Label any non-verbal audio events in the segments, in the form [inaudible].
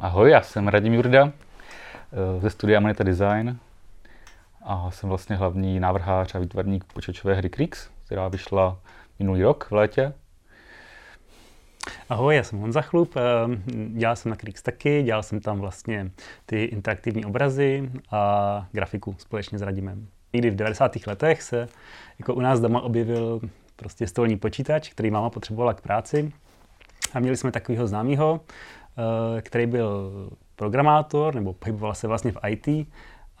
Ahoj, já jsem Radim Jurda eh, ze studia Manita Design a jsem vlastně hlavní návrhář a výtvarník počítačové hry Krix, která vyšla minulý rok v létě. Ahoj, já jsem Honza Chlup, eh, dělal jsem na Krix taky, dělal jsem tam vlastně ty interaktivní obrazy a grafiku společně s Radimem. Někdy v 90. letech se jako u nás doma objevil prostě stolní počítač, který máma potřebovala k práci a měli jsme takového známého, který byl programátor, nebo pohyboval se vlastně v IT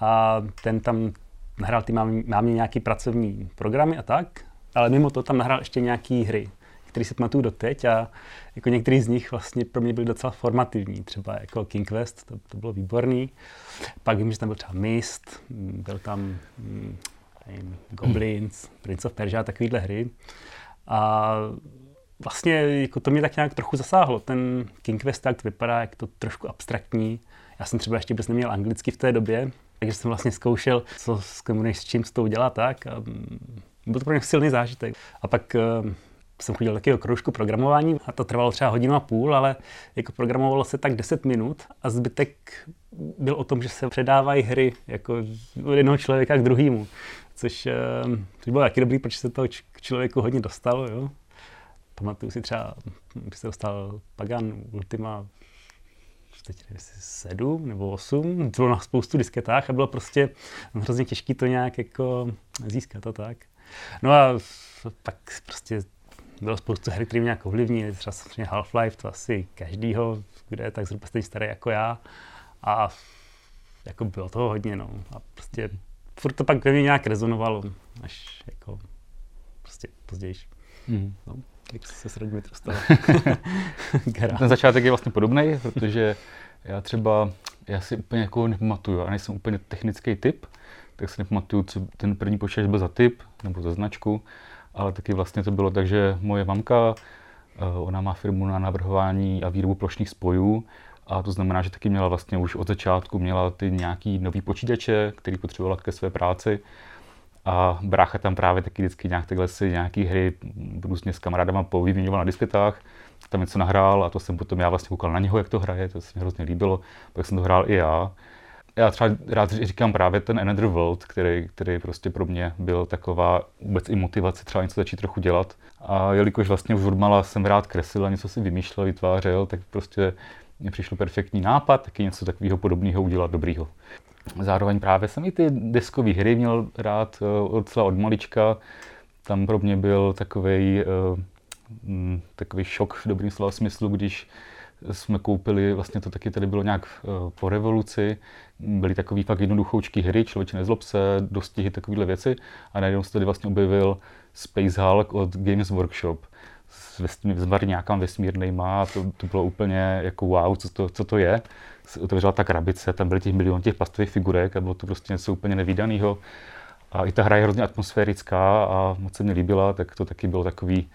a ten tam nahrál ty mámě nějaký pracovní programy a tak, ale mimo to tam nahrál ještě nějaký hry, které si pamatuju doteď a jako některý z nich vlastně pro mě byly docela formativní, třeba jako King Quest, to, to bylo výborný. Pak vím, že tam byl třeba Mist, byl tam hm, nevím, Goblins, Prince of Persia, takovýhle hry. A vlastně jako to mě tak nějak trochu zasáhlo. Ten King Quest tak vypadá jak to trošku abstraktní. Já jsem třeba ještě vůbec neměl anglicky v té době, takže jsem vlastně zkoušel, co s s čím s tou dělat tak. A mm, byl to pro mě silný zážitek. A pak uh, jsem chodil takového kroužku programování a to trvalo třeba hodinu a půl, ale jako programovalo se tak 10 minut a zbytek byl o tom, že se předávají hry jako od jednoho člověka k druhému. Což, uh, což bylo taky dobrý, protože se toho člověku hodně dostalo. Jo? Pamatuju si třeba, když se dostal Pagan Ultima teď nevím, sedm nebo osm, bylo na spoustu disketách a bylo prostě hrozně těžké to nějak jako získat a tak. No a pak prostě bylo spoustu her, které mě nějak ovlivnily, třeba samozřejmě Half-Life, to asi každýho, kde je tak zhruba stejně starý jako já. A jako bylo toho hodně, no. A prostě furt to pak ve mně nějak rezonovalo, až jako prostě později. Mm. No. Jak se s Radimit dostal? [laughs] Ten začátek je vlastně podobný, protože já třeba, já si úplně jako nepamatuju, já nejsem úplně technický typ, tak si nepamatuju, co ten první počítač byl za typ, nebo za značku, ale taky vlastně to bylo tak, že moje mamka, eh, ona má firmu na navrhování a výrobu plošných spojů, a to znamená, že taky měla vlastně už od začátku měla ty nějaký nový počítače, který potřebovala ke své práci a brácha tam právě taky vždycky nějak takhle si nějaký hry různě s kamarádama povyměňoval na disketách, tam něco nahrál a to jsem potom já vlastně koukal na něho, jak to hraje, to se mi hrozně líbilo, pak jsem to hrál i já. Já třeba rád říkám právě ten Another World, který, který prostě pro mě byl taková vůbec i motivace třeba něco začít trochu dělat. A jelikož vlastně už od mala jsem rád kreslil a něco si vymýšlel, vytvářel, tak prostě mně přišel perfektní nápad, taky něco takového podobného udělat dobrýho. Zároveň právě jsem i ty deskové hry měl rád uh, docela od malička. Tam pro mě byl takový eh, takový šok v dobrým slova smyslu, když jsme koupili, vlastně to taky tady bylo nějak uh, po revoluci, byly takový fakt jednoduchoučky hry, člověče nezlob se, dostihy, takovéhle věci. A najednou se tady vlastně objevil Space Hulk od Games Workshop s nějakým vesmírnýma. A to, to bylo úplně jako wow, co to, co to je se otevřela ta krabice, tam byly těch milion těch plastových figurek a bylo to prostě něco úplně nevýdaného. A i ta hra je hrozně atmosférická a moc se mi líbila, tak to taky bylo takový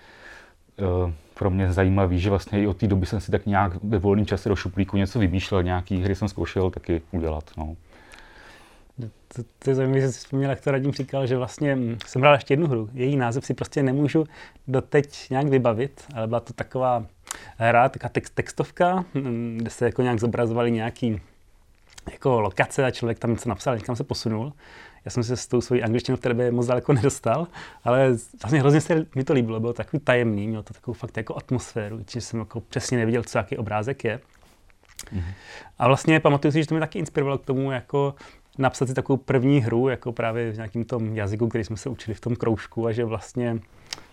uh, pro mě zajímavý, že vlastně i od té doby jsem si tak nějak ve volném čase do šuplíku něco vymýšlel, nějaký hry jsem zkoušel taky udělat. No. To, to je zajímavé, že jsi vzpomněl, jak to Radim říkal, že vlastně jsem hrál ještě jednu hru. Její název si prostě nemůžu doteď nějak vybavit, ale byla to taková hra, taková text, textovka, mm, kde se jako nějak zobrazovali nějaký jako lokace a člověk tam něco napsal, někam se posunul. Já jsem se s tou svojí angličtinou v té době moc daleko [laughs] nedostal, ale vlastně hrozně se mi to líbilo, bylo takový tajemný, mělo to takovou fakt jako atmosféru, že jsem jako přesně neviděl, co jaký obrázek je. Mm-hmm. A vlastně pamatuju si, že to mě taky inspirovalo k tomu, jako napsat si takovou první hru, jako právě v nějakým tom jazyku, který jsme se učili v tom kroužku a že vlastně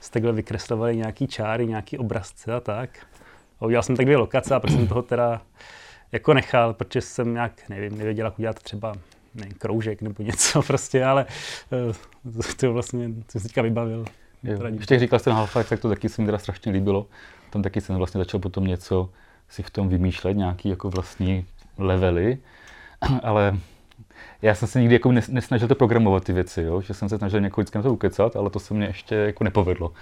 z takhle vykreslovali nějaký čáry, nějaký obrazce a tak. A udělal jsem tak dvě lokace a prostě jsem toho teda jako nechal, protože jsem nějak, nevím, nevěděl, jak udělat třeba ne, kroužek nebo něco [laughs] prostě, ale uh, to vlastně jsem si teďka vybavil. Jo. Ještě říkal jste na Half-Life, tak to taky se mi teda strašně líbilo. Tam taky jsem vlastně začal potom něco si v tom vymýšlet, nějaký jako vlastní levely, [clears throat] ale já jsem se nikdy jako nesnažil to programovat ty věci, jo? že jsem se snažil někoho vždycky na to ukecat, ale to se mně ještě jako nepovedlo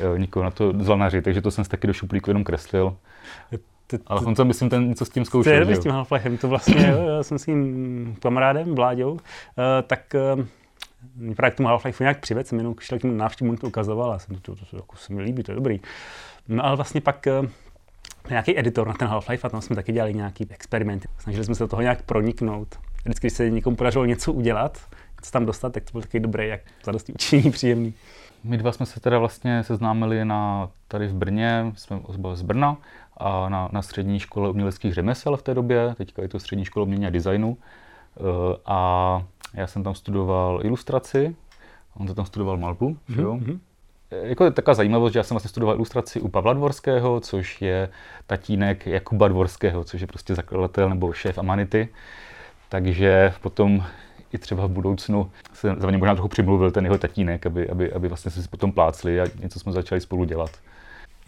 jo, nikoho na to zlanařit, takže to jsem se taky do šuplíku jenom kreslil. Ale on myslím, ten něco s tím zkoušel. To je s tím Half-Lifem, to vlastně, já [clears throat] jsem s tím kamarádem, Vláďou, uh, tak uh, mě právě k tomu Half-Life nějak přived, jsem jenom šel k tomu návštěvu, to ukazoval a jsem to, to, to, jako se mi líbí, to je dobrý. No ale vlastně pak uh, nějaký editor na ten Half-Life a tam jsme taky dělali nějaký experimenty. Snažili jsme se do toho nějak proniknout. Vždycky, když se někomu podařilo něco udělat, co tam dostat, tak to byl taky dobrý, jak zadosti učení, příjemný. My dva jsme se teda vlastně seznámili na, tady v Brně, jsme z Brna a na, na střední škole uměleckých řemesel v té době, teďka je to střední škola umění a designu. Eh, a já jsem tam studoval ilustraci, on to tam studoval malbu, mm-hmm. jo? Mhm. Jako je taková zajímavost, že já jsem vlastně studoval ilustraci u Pavla Dvorského, což je tatínek Jakuba Dvorského, což je prostě zakladatel nebo šéf Amanity. Takže potom i třeba v budoucnu se za mě možná trochu přimluvil ten jeho tatínek, aby, aby, aby vlastně se si potom plácli a něco jsme začali spolu dělat.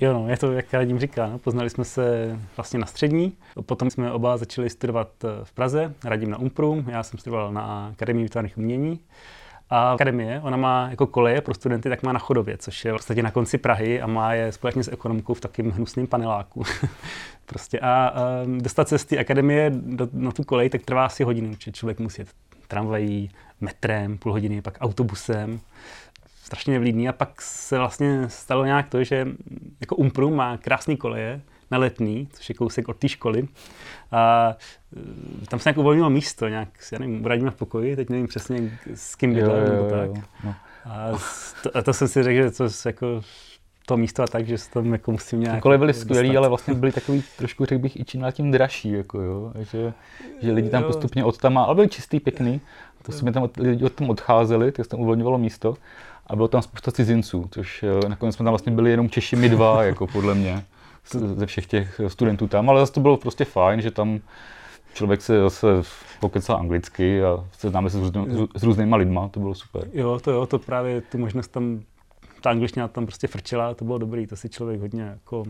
Jo, no, je to, jak Radim říká, no, poznali jsme se vlastně na střední, potom jsme oba začali studovat eh, v Praze, Radim na Umpru, já jsem studoval na Akademii výtvarných umění. A akademie, ona má jako koleje pro studenty, tak má na Chodově, což je vlastně na konci Prahy a má je společně s ekonomkou v takým hnusným paneláku. [laughs] prostě a, a dostat se z té akademie do, na tu kolej, tak trvá asi hodinu, či člověk musí jet tramvají, metrem, půl hodiny, pak autobusem. Strašně nevlídný a pak se vlastně stalo nějak to, že jako Umpru má krásný koleje, na letný, což je kousek od té školy. A e, tam se nějak uvolnilo místo, nějak, já nevím, uradíme v pokoji, teď nevím přesně s kým bydlel nebo tak. No. A, to, a to jsem si řekl, že to jako to místo a tak, že se tam jako musím nějak... Kole byly skvělý, ale vlastně byly takový trošku, řekl bych, i čím tím dražší, jako jo, že, že lidi tam postupně od tam, ale byli čistý, pěkný, to mi tam od, lidi od tam odcházeli, tak se tam uvolňovalo místo a bylo tam spousta cizinců, což eh, nakonec jsme tam vlastně byli jenom Češi my dva, jako podle mě, ze všech těch studentů tam, ale zase to bylo prostě fajn, že tam člověk se zase pokecal anglicky a seznáme se s, různý, s různýma lidma, to bylo super. Jo, to jo, to právě tu možnost tam ta angličtina tam prostě frčila, to bylo dobrý, to si člověk hodně jako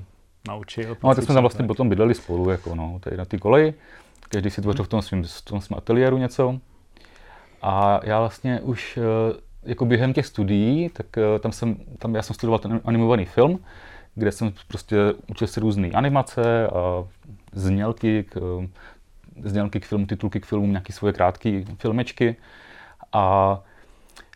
naučil. No a tak jsme tam vlastně tak. potom bydleli spolu, jako no, tady na ty koleji. Každý si tvořil v tom svém, v tom svém ateliéru něco. A já vlastně už eh, jako během těch studií, tak eh, tam jsem, tam já jsem studoval ten animovaný film, kde jsem prostě učil si různé animace a znělky k, znělky k filmu, titulky k filmu, nějaké svoje krátké filmečky. A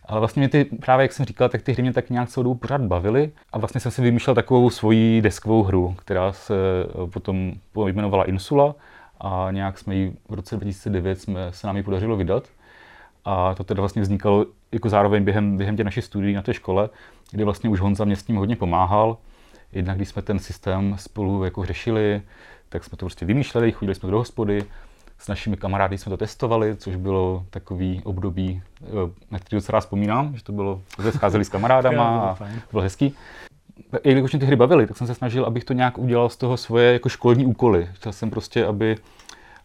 ale vlastně mě ty, právě jak jsem říkal, tak ty hry mě tak nějak celou dobu pořád bavily a vlastně jsem si vymýšlel takovou svoji deskovou hru, která se eh, potom pojmenovala Insula a nějak jsme ji v roce 2009 jsme, se nám ji podařilo vydat. A to teda vlastně vznikalo jako zároveň během, během tě naší studií na té škole, kde vlastně už Honza mě s tím hodně pomáhal. Jednak když jsme ten systém spolu jako řešili, tak jsme to prostě vymýšleli, chodili jsme do hospody, s našimi kamarády jsme to testovali, což bylo takový období, eh, na který docela vzpomínám, že to bylo, že scházeli s kamarádama [laughs] a to bylo hezký. Jelikož mě ty hry bavily, tak jsem se snažil, abych to nějak udělal z toho svoje jako školní úkoly. Chtěl jsem prostě, aby,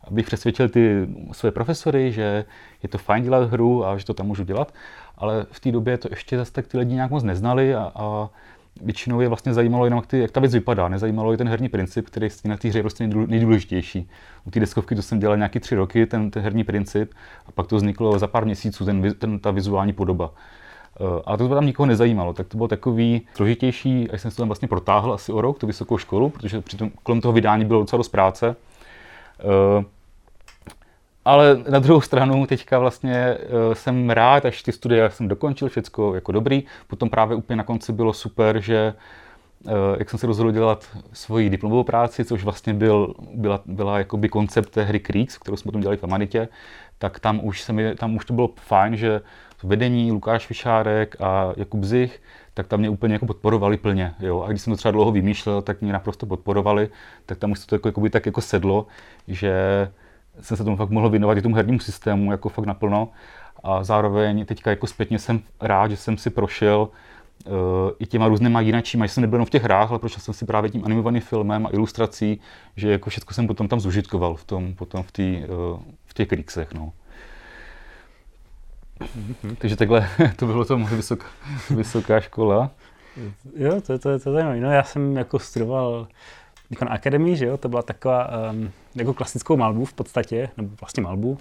abych přesvědčil ty své profesory, že je to fajn dělat hru a že to tam můžu dělat, ale v té době to ještě zase tak ty lidi nějak moc neznali a, a většinou je vlastně zajímalo jenom, jak, ty, jak ta věc vypadá. Nezajímalo je ten herní princip, který na té hře je prostě nejdůležitější. U té deskovky to jsem dělal nějaký tři roky, ten, ten herní princip, a pak to vzniklo za pár měsíců, ten, ten, ta vizuální podoba. Uh, a to tam nikoho nezajímalo, tak to bylo takový složitější, až jsem se tam vlastně protáhl asi o rok, tu vysokou školu, protože přitom kolem toho vydání bylo docela dost práce. Ale na druhou stranu teďka vlastně uh, jsem rád, až ty studia jsem dokončil, všechno jako dobrý. Potom právě úplně na konci bylo super, že uh, jak jsem se rozhodl dělat svoji diplomovou práci, což vlastně byl, byla, byla jakoby koncept té hry Creeks, kterou jsme potom dělali v Amanitě, tak tam už, se mi, tam už to bylo fajn, že vedení Lukáš Fišárek a Jakub Zich, tak tam mě úplně jako podporovali plně. Jo? A když jsem to třeba dlouho vymýšlel, tak mě naprosto podporovali, tak tam už to jako, jakoby tak jako sedlo, že jsem se tomu fakt mohl věnovat i tomu hernímu systému jako fakt naplno. A zároveň teďka jako zpětně jsem rád, že jsem si prošel uh, i těma různýma jinačíma, že jsem nebyl jenom v těch hrách, ale prošel jsem si právě tím animovaným filmem a ilustrací, že jako všechno jsem potom tam zužitkoval v tom, potom v, tý, uh, v těch kriksech, no. Mm-hmm. Takže takhle [laughs] to bylo to moje vysoká, vysoká škola. Jo, to, to, to, to je zajímavé. No, já jsem jako studoval na akademii, že jo, to byla taková um, jako klasickou malbu v podstatě, nebo vlastně malbu.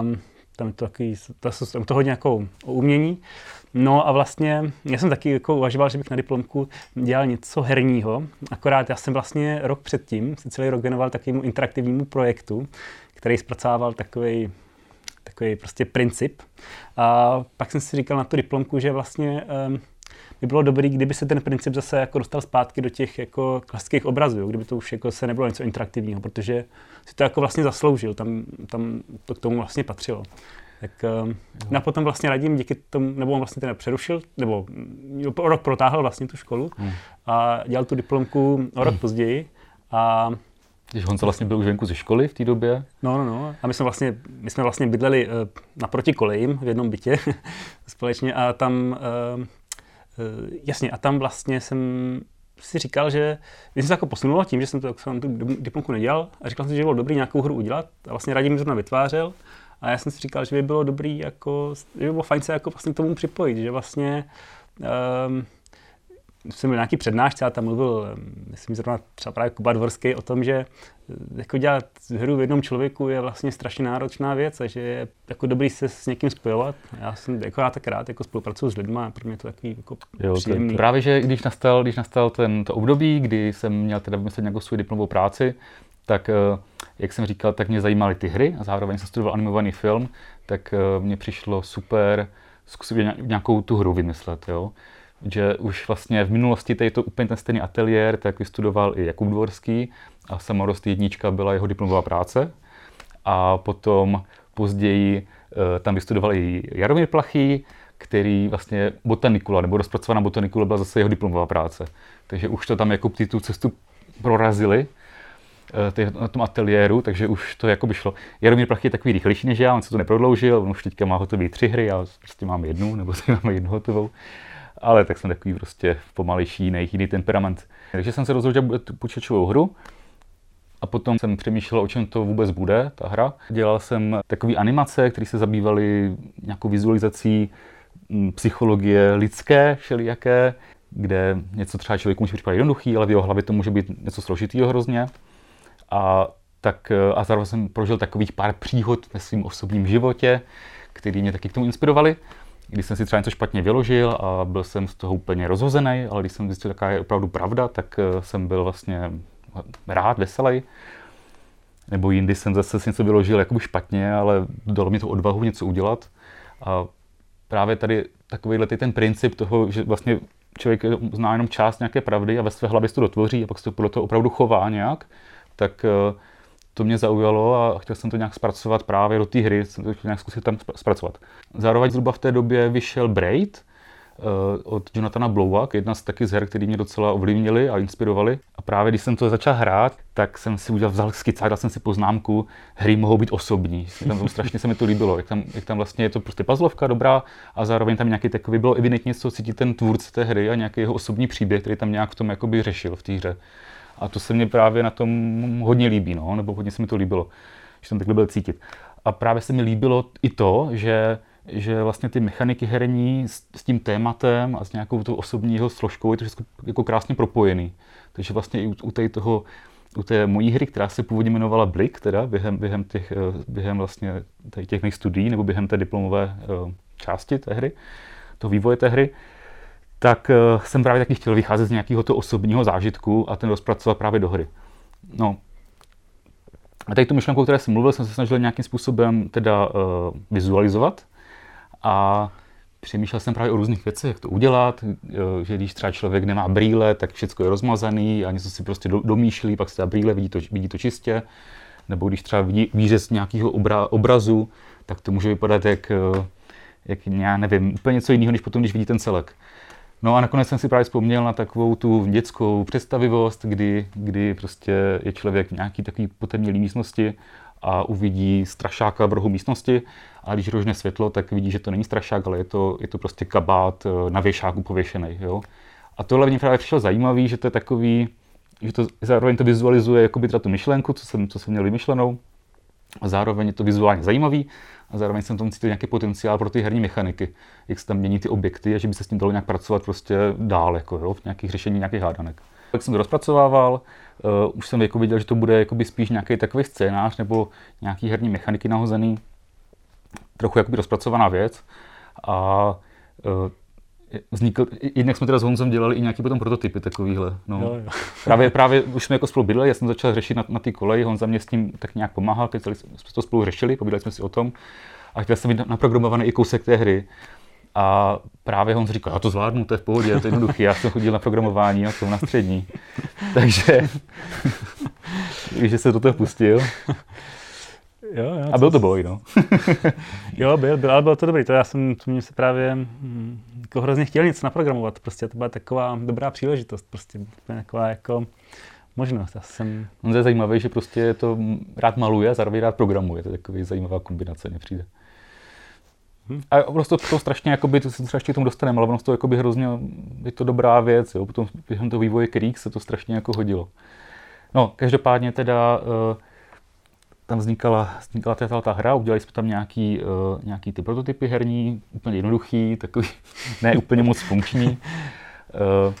Um, tam je to takový, to, to, to hodně jako o umění. No a vlastně já jsem taky jako uvažoval, že bych na diplomku dělal něco herního, akorát já jsem vlastně rok předtím si celý rok věnoval takovému interaktivnímu projektu, který zpracával takový takový prostě princip. A pak jsem si říkal na tu diplomku, že vlastně um, by bylo dobré, kdyby se ten princip zase jako dostal zpátky do těch jako klasických obrazů, jo? kdyby to už jako se nebylo něco interaktivního, protože si to jako vlastně zasloužil, tam, tam to k tomu vlastně patřilo. Tak no a potom vlastně radím díky tomu, nebo on vlastně ten přerušil, nebo o rok protáhl vlastně tu školu hmm. a dělal tu diplomku o rok hmm. později a když on se vlastně byl už venku ze školy v té době? No, no, no. A my jsme vlastně, my jsme vlastně bydleli uh, naproti kolejím v jednom bytě [laughs] společně a tam, uh, jasně, a tam vlastně jsem si říkal, že jsem se jako posunul tím, že jsem, to, jsem tu diplomku nedělal a říkal jsem si, že bylo dobrý nějakou hru udělat a vlastně Radim mi zrovna vytvářel. A já jsem si říkal, že by bylo dobrý, jako, že by bylo fajn se jako vlastně k tomu připojit, že vlastně um, jsem byl nějaký přednášce a tam mluvil, myslím zrovna třeba právě Kuba Dvorský o tom, že eh, jako dělat hru v jednom člověku je vlastně strašně náročná věc a že je jako dobrý se s někým spojovat. Já jsem jako já tak rád jako spolupracuju s lidmi a pro mě to takový jako jo, příjemný. To, právě, že když nastal, když nastal ten, to období, kdy jsem měl teda vymyslet nějakou svou diplomovou práci, tak eh, jak jsem říkal, tak mě zajímaly ty hry a zároveň jsem studoval animovaný film, tak eh, mně přišlo super zkusit nějakou tu hru vymyslet. Jo že už vlastně v minulosti tady to úplně ten stejný ateliér, tak vystudoval i Jakub Dvorský a Samorost jednička byla jeho diplomová práce. A potom později e, tam vystudoval i Jaromír Plachý, který vlastně botanikula, nebo rozpracovaná botanikula byla zase jeho diplomová práce. Takže už to tam jako tu cestu prorazili e, na tom ateliéru, takže už to jako by šlo. Jaromír Plachý je takový rychlejší než já, on se to neprodloužil, on už teďka má hotový tři hry, já prostě mám jednu, nebo si [laughs] máme jednu hotovou ale tak jsem takový prostě pomalejší, jiný, temperament. Takže jsem se rozhodl, že bude tu počítačovou hru a potom jsem přemýšlel, o čem to vůbec bude, ta hra. Dělal jsem takové animace, které se zabývaly nějakou vizualizací mm, psychologie lidské, všelijaké, kde něco třeba člověku může připadat jednoduchý, ale v jeho hlavě to může být něco složitýho hrozně. A, tak, a zároveň jsem prožil takových pár příhod ve svém osobním životě, který mě taky k tomu inspirovali když jsem si třeba něco špatně vyložil a byl jsem z toho úplně rozhozený, ale když jsem zjistil, jaká je opravdu pravda, tak eh, jsem byl vlastně rád, veselý. Nebo jindy jsem zase si něco vyložil jako špatně, ale dalo mi to odvahu něco udělat. A právě tady takovýhle ten princip toho, že vlastně člověk zná jenom část nějaké pravdy a ve své hlavě si to dotvoří a pak se to podle toho opravdu chová nějak, tak eh, to mě zaujalo a chtěl jsem to nějak zpracovat právě do té hry, jsem to chtěl nějak zkusit tam zpracovat. Zároveň zhruba v té době vyšel Braid uh, od Jonathana Blowak, jedna z taky z her, které mě docela ovlivnili a inspirovali. A právě když jsem to začal hrát, tak jsem si udělal, vzal skicák, dal jsem si poznámku, hry mohou být osobní. Tam strašně se mi to líbilo, jak tam, jak tam vlastně je to prostě puzzlovka dobrá a zároveň tam nějaký takový bylo evidentně, co cítí ten tvůrce té hry a nějaký jeho osobní příběh, který tam nějak v tom jakoby řešil v té hře. A to se mně právě na tom hodně líbí, no, nebo hodně se mi to líbilo, že jsem takhle byl cítit. A právě se mi líbilo i to, že, že vlastně ty mechaniky herní s, s tím tématem a s nějakou tou osobního složkou je to všechno jako krásně propojený. Takže vlastně i u, u té toho, u té mojí hry, která se původně jmenovala Blik, teda během, během, těch, eh, během vlastně těch mých studií nebo během té diplomové eh, části té hry, toho vývoje té hry, tak uh, jsem právě taky chtěl vycházet z nějakého toho osobního zážitku a ten rozpracovat právě do hry. No. A tady tu myšlenku, o které jsem mluvil, jsem se snažil nějakým způsobem teda uh, vizualizovat a přemýšlel jsem právě o různých věcech, jak to udělat, uh, že když třeba člověk nemá brýle, tak všechno je rozmazaný a něco si prostě do, domýšlí, pak se dá brýle, vidí to, vidí to čistě. Nebo když třeba vidí výřez nějakého obra, obrazu, tak to může vypadat jak, jak já nevím, úplně něco jiného, než potom, když vidí ten celek. No a nakonec jsem si právě vzpomněl na takovou tu dětskou představivost, kdy, kdy prostě je člověk v nějaký takový potemnělý místnosti a uvidí strašáka v rohu místnosti a když rožne světlo, tak vidí, že to není strašák, ale je to, je to prostě kabát eh, na věšáku pověšený. Jo? A tohle mě právě přišlo zajímavý, že to je takový, že to zároveň to vizualizuje jakoby tu myšlenku, co jsem, co jsem měl vymyšlenou, a zároveň je to vizuálně zajímavý a zároveň jsem tam cítil nějaký potenciál pro ty herní mechaniky, jak se tam mění ty objekty a že by se s tím dalo nějak pracovat prostě dál, jako jo, v nějakých řešení nějakých hádanek. Tak jsem to rozpracovával, uh, už jsem jako viděl, že to bude jakoby spíš nějaký takový scénář nebo nějaký herní mechaniky nahozený, trochu jakoby rozpracovaná věc. A uh, vznikl, jednak jsme teda s Honzem dělali i nějaký potom prototypy takovýhle. No. Jo, jo. právě, právě už jsme jako spolu bydleli, já jsem začal řešit na, na ty koleji, Honza mě s tím tak nějak pomáhal, když jsme to spolu řešili, povídali jsme si o tom a chtěl jsem mít naprogramovaný i kousek té hry. A právě on říkal, já to zvládnu, to je v pohodě, to je jednoduchý, já jsem chodil na programování a to na střední. [laughs] Takže, [laughs] že se do toho pustil. Jo, jo, a byl to boj, no. [laughs] jo, byl, byl, ale bylo to dobrý. To já jsem, to mě se právě hm, jako hrozně chtěl něco naprogramovat. Prostě to byla taková dobrá příležitost. Prostě taková jako možnost. Já jsem... On je zajímavý, že prostě to rád maluje a zároveň rád programuje. To je takový zajímavá kombinace, mě přijde. Hmm. A prostě to strašně, jakoby, to se strašně k tomu dostaneme, ale ono to jakoby hrozně, je to dobrá věc, jo. Potom během toho vývoje Creek se to strašně jako hodilo. No, každopádně teda uh, tam vznikala, vznikala ta, ta hra, udělali jsme tam nějaký, uh, nějaký ty prototypy herní, úplně jednoduchý, takový, [laughs] ne úplně moc funkční. Uh,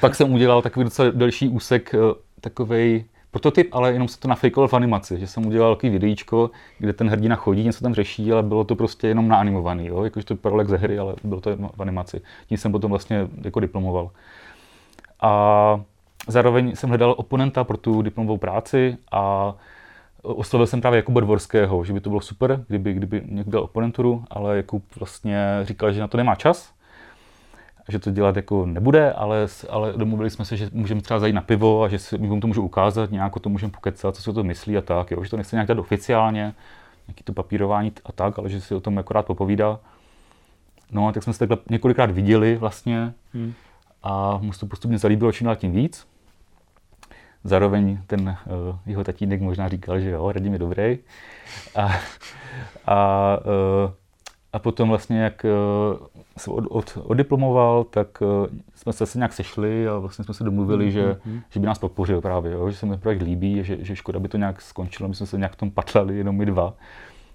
pak jsem udělal takový docela delší úsek, uh, prototyp, ale jenom se to nafejkoval v animaci, že jsem udělal takový videíčko, kde ten hrdina chodí, něco tam řeší, ale bylo to prostě jenom naanimovaný, jo? jakože to vypadalo jak ze hry, ale bylo to v animaci. Tím jsem potom vlastně jako diplomoval. A zároveň jsem hledal oponenta pro tu diplomovou práci a oslovil jsem právě Jakuba Dvorského, že by to bylo super, kdyby, kdyby někdo dal oponenturu, ale Jakub vlastně říkal, že na to nemá čas, že to dělat jako nebude, ale, ale domluvili jsme se, že můžeme třeba zajít na pivo a že si mu to můžu ukázat, nějak to můžeme pokecat, co si o to myslí a tak, jo, že to nechce nějak dát oficiálně, nějaký to papírování a tak, ale že si o tom jako rád popovídá. No a tak jsme se takhle několikrát viděli vlastně hmm. a mu se to postupně zalíbilo čím dál tím víc. Zároveň ten uh, jeho tatínek možná říkal, že jo, Radim je dobrý. A, a, uh, a potom vlastně, jak uh, se od, od, oddiplomoval, tak uh, jsme se zase nějak sešli a vlastně jsme se domluvili, mm-hmm. že, že by nás podpořil právě, jo, že se mi projekt líbí, že, že škoda by to nějak skončilo, my jsme se nějak v tom patlali, jenom my dva.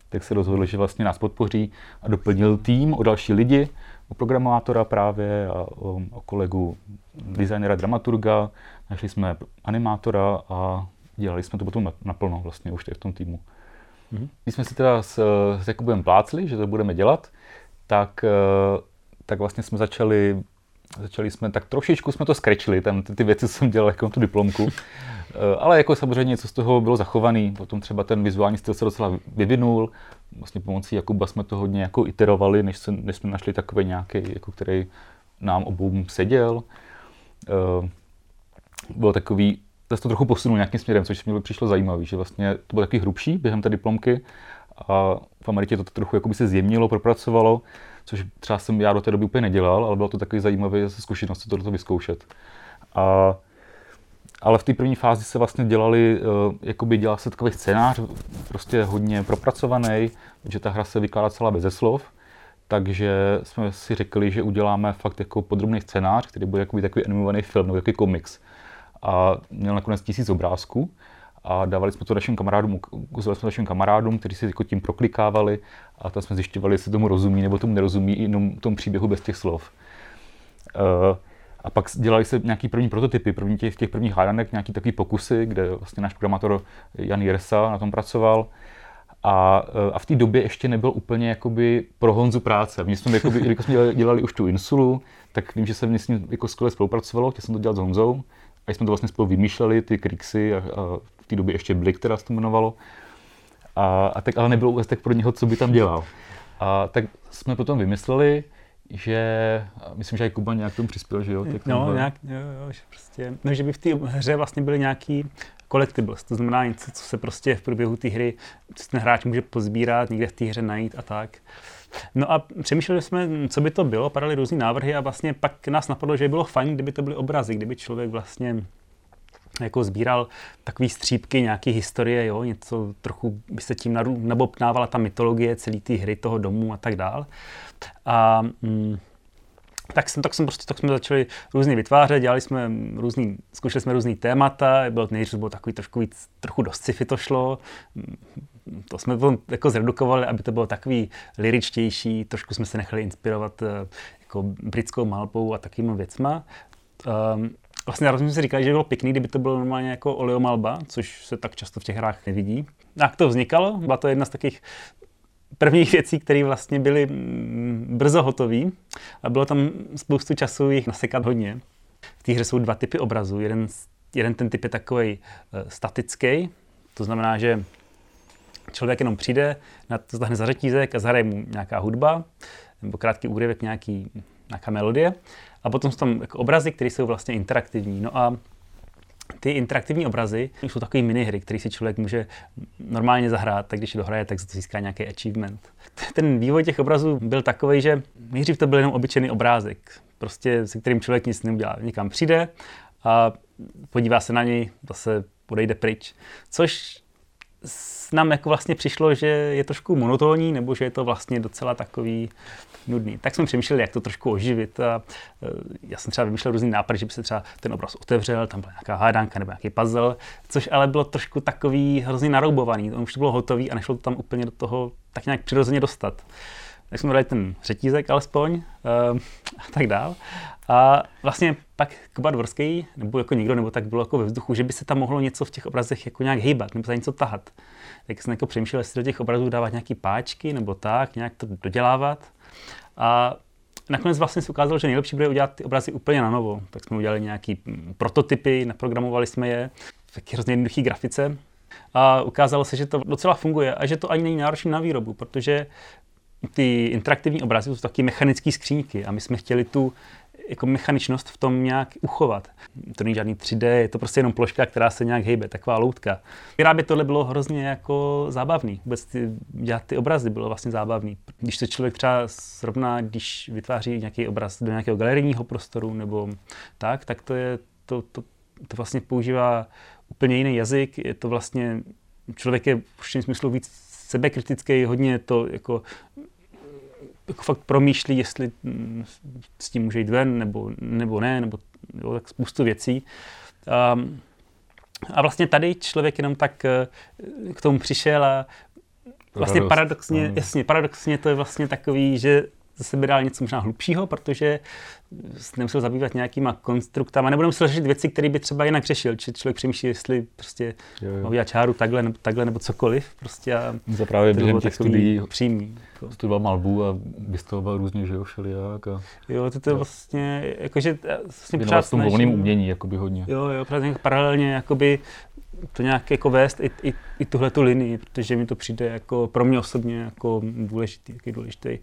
Tak se rozhodli, že vlastně nás podpoří a doplnil tým o další lidi, o programátora právě a o, o kolegu designera, dramaturga, našli jsme animátora a dělali jsme to potom naplno vlastně už v tom týmu. Mm-hmm. Když jsme si teda s, s Jakubem plácli, že to budeme dělat, tak, eh, tak vlastně jsme začali, začali jsme, tak trošičku jsme to skrečili, tam ty, ty věci jsem dělal jako tu diplomku, [laughs] eh, ale jako samozřejmě něco z toho bylo zachovaný, potom třeba ten vizuální styl se docela vyvinul, vlastně pomocí Jakuba jsme to hodně jako iterovali, než, se, než jsme našli takový nějaký, jako který nám obou seděl. Eh, bylo takový, zase to trochu posunul nějakým směrem, což mi přišlo zajímavé, že vlastně to bylo taky hrubší během té diplomky a v Americe to trochu jakoby se zjemnilo, propracovalo, což třeba jsem já do té doby úplně nedělal, ale bylo to takový zajímavé zkušenost to, to vyzkoušet. A, ale v té první fázi se vlastně dělali, uh, jakoby dělal se takový scénář, prostě hodně propracovaný, že ta hra se vykládá celá bez slov, takže jsme si řekli, že uděláme fakt jako podrobný scénář, který bude takový animovaný film nebo takový komiks. A měl nakonec tisíc obrázků a dávali jsme to našim kamarádům, ukazovali jsme našim kamarádům, kteří si jako tím proklikávali a tam jsme zjišťovali, jestli tomu rozumí nebo tomu nerozumí jenom tomu příběhu bez těch slov. Uh, a pak dělali se nějaký první prototypy, první těch, těch prvních hádanek, nějaký takový pokusy, kde vlastně náš programátor Jan Jersa na tom pracoval. A, eh, a v té době ještě nebyl úplně jakoby pro Honzu práce. My jsme, jakoby, jsme dělali, dělali už tu Insulu, tak vím, že se s ním jako skvěle spolupracovalo, chtěl jsem to dělat s Honzou. A jsme to vlastně spolu vymýšleli, ty krixy, a, a v té době ještě Blik, která se to jmenovalo. A, a tak ale nebylo vůbec tak pro něho, co by tam dělal. A tak jsme potom vymysleli, že myslím, že i Kuba nějak tomu přispěl, že jo? Tak no, byl... nějak, jo, jo, že prostě, no, že by v té hře vlastně byly nějaký collectibles, to znamená něco, co se prostě v průběhu té hry ten hráč může pozbírat, někde v té hře najít a tak. No a přemýšleli jsme, co by to bylo, padaly různé návrhy a vlastně pak nás napadlo, že by bylo fajn, kdyby to byly obrazy, kdyby člověk vlastně jako sbíral takové střípky, nějaké historie, jo, něco trochu by se tím nabobtnávala ta mytologie celé té hry, toho domu a tak dál. A mm, tak, jsem, tak, jsem prostě, tak jsme začali různě vytvářet, dělali jsme různý, zkoušeli jsme různý témata, bylo nejdřív bylo takový trošku víc, trochu do sci-fi to šlo, to jsme to jako zredukovali, aby to bylo takový liričtější, trošku jsme se nechali inspirovat eh, jako britskou malbou a takovými věcma. Um, vlastně já jsme si říkali, že by bylo pěkný, kdyby to bylo normálně jako oleomalba, což se tak často v těch hrách nevidí. Jak to vznikalo? Byla to jedna z takých prvních věcí, které vlastně byly mm, brzo hotové a bylo tam spoustu času jich nasekat hodně. V té hře jsou dva typy obrazů. Jeden, jeden ten typ je takový uh, statický, to znamená, že člověk jenom přijde, to zahne za řetízek a zahraje mu nějaká hudba. nebo krátký úryvek nějaký, nějaká melodie. A potom jsou tam jako obrazy, které jsou vlastně interaktivní. No a ty interaktivní obrazy jsou takové minihry, které si člověk může normálně zahrát, tak když je dohraje, tak získá nějaký achievement. Ten vývoj těch obrazů byl takový, že nejdřív to byl jenom obyčejný obrázek, prostě se kterým člověk nic neudělá. Někam přijde a podívá se na něj, zase odejde pryč. Což nám jako vlastně přišlo, že je trošku monotónní, nebo že je to vlastně docela takový nudný. Tak jsme přemýšleli, jak to trošku oživit. A e, já jsem třeba vymýšlel různý nápad, že by se třeba ten obraz otevřel, tam byla nějaká hádánka nebo nějaký puzzle, což ale bylo trošku takový hrozně naroubovaný. To už to bylo hotový a nešlo to tam úplně do toho tak nějak přirozeně dostat. Tak jsme dali ten řetízek alespoň uh, a tak dál. A vlastně pak Kuba Dvorský, nebo jako někdo, nebo tak bylo jako ve vzduchu, že by se tam mohlo něco v těch obrazech jako nějak hýbat, nebo za něco tahat. Tak jsem jako přemýšlel, jestli do těch obrazů dávat nějaký páčky, nebo tak, nějak to dodělávat. A nakonec vlastně se ukázalo, že nejlepší bude udělat ty obrazy úplně na novo. Tak jsme udělali nějaký mm, prototypy, naprogramovali jsme je v taky hrozně jednoduché grafice. A ukázalo se, že to docela funguje a že to ani není náročné na výrobu, protože ty interaktivní obrazy jsou taky mechanické skříňky a my jsme chtěli tu jako mechaničnost v tom nějak uchovat. To není žádný 3D, je to prostě jenom ploška, která se nějak hejbe, taková loutka. Vyrábět tohle bylo hrozně jako zábavný. Vůbec ty, dělat ty obrazy bylo vlastně zábavný. Když to člověk třeba srovná, když vytváří nějaký obraz do nějakého galerijního prostoru nebo tak, tak to je, to, to, to vlastně používá úplně jiný jazyk, je to vlastně, člověk je v určitém smyslu víc sebekritický, hodně to jako jako fakt promýšlí, jestli mm, s tím může jít ven, nebo, nebo ne, nebo jo, tak spoustu věcí. Um, a vlastně tady člověk jenom tak eh, k tomu přišel a vlastně paradoxně, jasně, paradoxně to je vlastně takový, že zase by dal něco možná hlubšího, protože nemusel zabývat nějakýma konstruktama, nebo nemusel řešit věci, které by třeba jinak řešil. Či člověk přemýšlí, jestli prostě udělat čáru takhle nebo, takhle, nebo cokoliv. Prostě a Za právě během těch studií přímý. Jako. Studoval malbu a vystavoval různě, že jo, všelijak. A... Jo, to, je vlastně, jakože vlastně pořád snažím. volným umění, jakoby hodně. Jo, jo, právě paralelně, jakoby to nějak jako vést i, i, i tuhle tu linii, protože mi to přijde jako pro mě osobně jako důležitý, jaký důležitý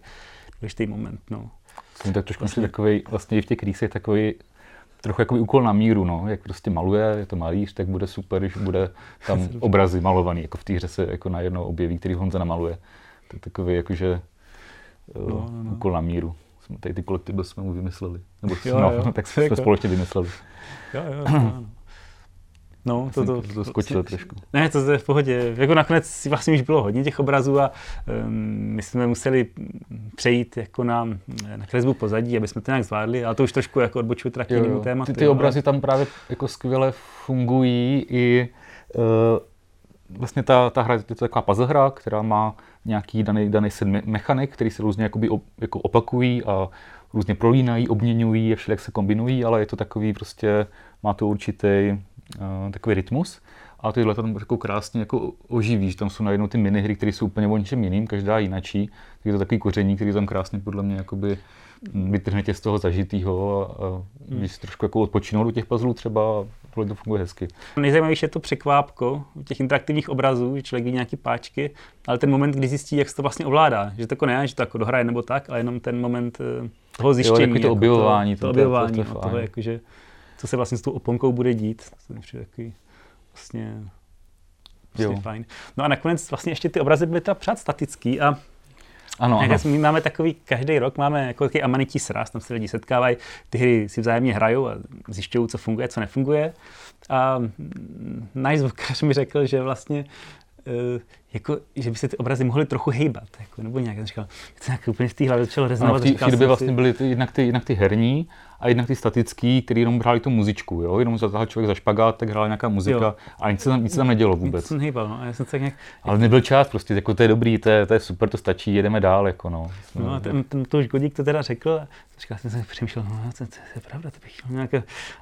důležitý moment. No. Jsem tak trošku vlastně. takový, vlastně i v těch krísech takový trochu jako úkol na míru, no. jak prostě maluje, je to malíř, tak bude super, když bude tam [laughs] obrazy malovaný, jako v té hře se jako najednou objeví, který Honza namaluje. To je takový jakože no, no, no. úkol na míru. Jsme tady ty kolektivy jsme mu vymysleli. Nebo jo, no, jo. [laughs] tak jsme jako... [laughs] společně vymysleli. Jo, jo, jo, no. No, to, to, to, to skočilo trošku. Ne, to je v pohodě. Jako nakonec vlastně už bylo hodně těch obrazů a um, my jsme museli přejít jako na, na kresbu pozadí, aby jsme to nějak zvládli, ale to už trošku jako odbočuje teda k jinému tématu. Ty, ty obrazy tam právě jako skvěle fungují i uh, vlastně ta, ta hra je to taková puzzle hra, která má nějaký daný, daný set mechanik, který se různě jakoby op, jako opakují a různě prolínají, obměňují a všelijak se kombinují, ale je to takový prostě, má to určitý takový rytmus. A tyhle tam jako krásně jako oživí, že tam jsou najednou ty minihry, které jsou úplně o něčem jiným, každá jinačí. Tak je to takový koření, který tam krásně podle mě jakoby vytrhne tě z toho zažitého a, a hmm. když trošku jako odpočinout do těch puzzlů třeba, tohle to funguje hezky. Nejzajímavější je to překvápko těch interaktivních obrazů, že člověk vidí nějaký páčky, ale ten moment, kdy zjistí, jak se to vlastně ovládá, že to jako ne, že to jako dohraje nebo tak, ale jenom ten moment eh, toho zjištění. Jo, to objevování. Jako to, to objevování, to, to, to, toho, jakože, co se vlastně s tou oponkou bude dít. To je takový vlastně, vlastně fajn. No a nakonec vlastně ještě ty obrazy byly teda pořád statický a ano, ano. My máme takový, každý rok máme jako takový amanití sraz, tam se lidi setkávají, ty hry si vzájemně hrajou a zjišťují, co funguje, co nefunguje. A náš zvukař mi řekl, že vlastně uh, jako, že by se ty obrazy mohly trochu hejbat, jako, nebo nějak, říkal, chci nějak úplně v té hlavě začal rezonovat. v té době vlastně byly ty, jednak, ty, jednak ty herní a jednak ty statický, který jenom hráli tu muzičku, jo? jenom zatáhl člověk za špagát, tak hrála nějaká muzika jo. a nic se tam, nic se tam nedělo vůbec. Nic jsem hejbal, no. já jsem se nějak... Ale nebyl čas, prostě, jako to je dobrý, to je, to je super, to stačí, jedeme dál, jako no. No a ten, ten, to už Godík to teda řekl, a říkal jsem si přemýšlel, no to, to, to, je pravda, to bych chtěl nějak,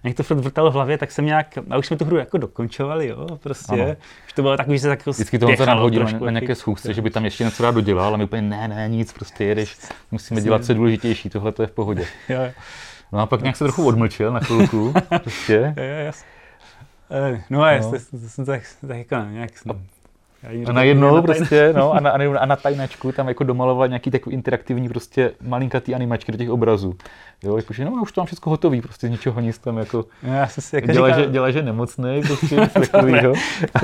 nějak to furt vrtalo v hlavě, tak jsem nějak, a už jsme tu hru jako dokončovali, jo, prostě, ano. už to bylo takový, že se tak jako Vždycky to on nadhodil na, na, nějaké schůzce, že by tam ještě něco rád dodělal, ale my úplně ne, ne, nic, prostě jedeš, [laughs] musíme dělat co důležitější, tohle to je v pohodě. jo. No a pak nějak se trochu odmlčil na chvilku, [laughs] prostě. Eh, no a no. jsem tak, tak jako nějak jsem, A najednou prostě, no, a na, a na tajnačku tam jako domaloval nějaký takový interaktivní prostě malinkatý animačky do těch obrazů. Jo, jakože no, už to mám všechno hotový, prostě z ničeho nic tam jako, já jsem si jako dělá, říkal, že, dělá, že nemocný, [laughs] prostě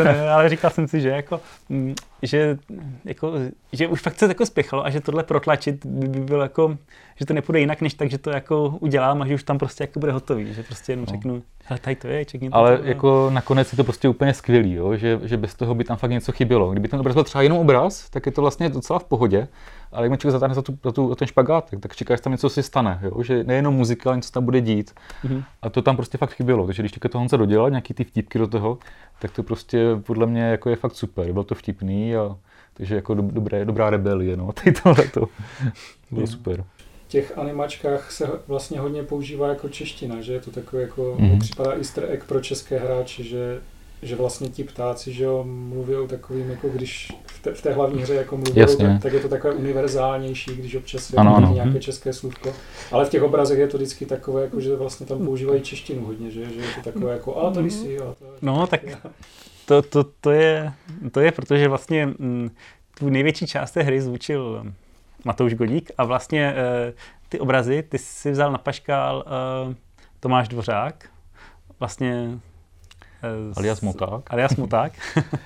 ne, ale říkal jsem si, že jako, mm, že, jako, že už fakt se jako spěchalo a že tohle protlačit by, by bylo jako, že to nepůjde jinak, než tak, že to jako udělám a že už tam prostě jako bude hotový, že prostě jenom no. řeknu, ale tady to je, čekni Ale to, jako nakonec je to prostě úplně skvělý, jo? Že, že bez toho by tam fakt něco chybělo. Kdyby ten obraz byl třeba jenom obraz, tak je to vlastně docela v pohodě, ale jak člověk zatáhne za, tu, za, tu, za ten špagát, tak čeká, že tam něco si stane, jo? že nejenom muzika, ale něco tam bude dít. Mm-hmm. A to tam prostě fakt chybělo. Takže když teďka to Honza dodělal, nějaký ty vtipky do toho, tak to prostě podle mě jako je fakt super. Bylo to vtipný a takže jako dobré, dobrá rebelie, no, [laughs] tady tohle to bylo super těch animačkách se vlastně hodně používá jako čeština, že je to takový jako, mm-hmm. připadá easter egg pro české hráče, že, že vlastně ti ptáci, že jo, mluví o takovým, jako když v té, v té hlavní hře jako mluví, tak, tak, je to takové univerzálnější, když občas ano, ano. nějaké české slůvko, ale v těch obrazech je to vždycky takové, jako, že vlastně tam používají češtinu hodně, že, že je to takové jako, a tady si, a to, No, tak to, to, to, je, to je, protože vlastně m, mm, tu největší část té hry zvučil Matouš Godík a vlastně uh, ty obrazy, ty si vzal na paškál uh, Tomáš Dvořák, vlastně uh, alias Moták. Alias Moták.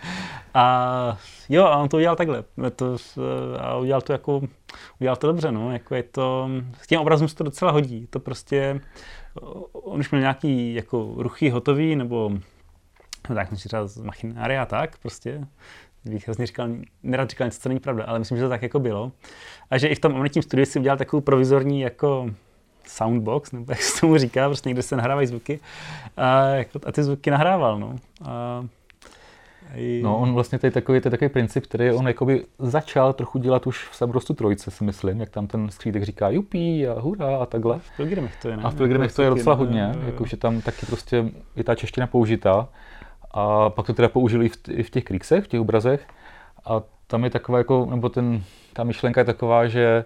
[laughs] a jo, a on to udělal takhle. To, a udělal to jako, udělal to dobře, no. Jako je to, s tím obrazem se to docela hodí. To prostě, on už měl nějaký jako ruchy hotový, nebo no tak třeba z machinária a tak prostě bych hrozně říkal, nerad říkal něco, co není pravda, ale myslím, že to tak jako bylo. A že i v tom omnitním studiu si udělal takovou provizorní jako soundbox, nebo jak se tomu říká, prostě někde se nahrávají zvuky a, jako, a ty zvuky nahrával, no. A, i... No, on vlastně tady takový, je takový princip, který on jakoby začal trochu dělat už v Sabrostu trojce, si myslím, jak tam ten skřítek říká jupí a hurá a takhle. V Pilgrimech to je, ne? A v Pilgrimech to je docela hodně, jakože tam taky prostě je ta čeština použitá. A pak to teda použili i v, i v těch kriksech, v těch obrazech. A tam je taková jako, nebo ten, ta myšlenka je taková, že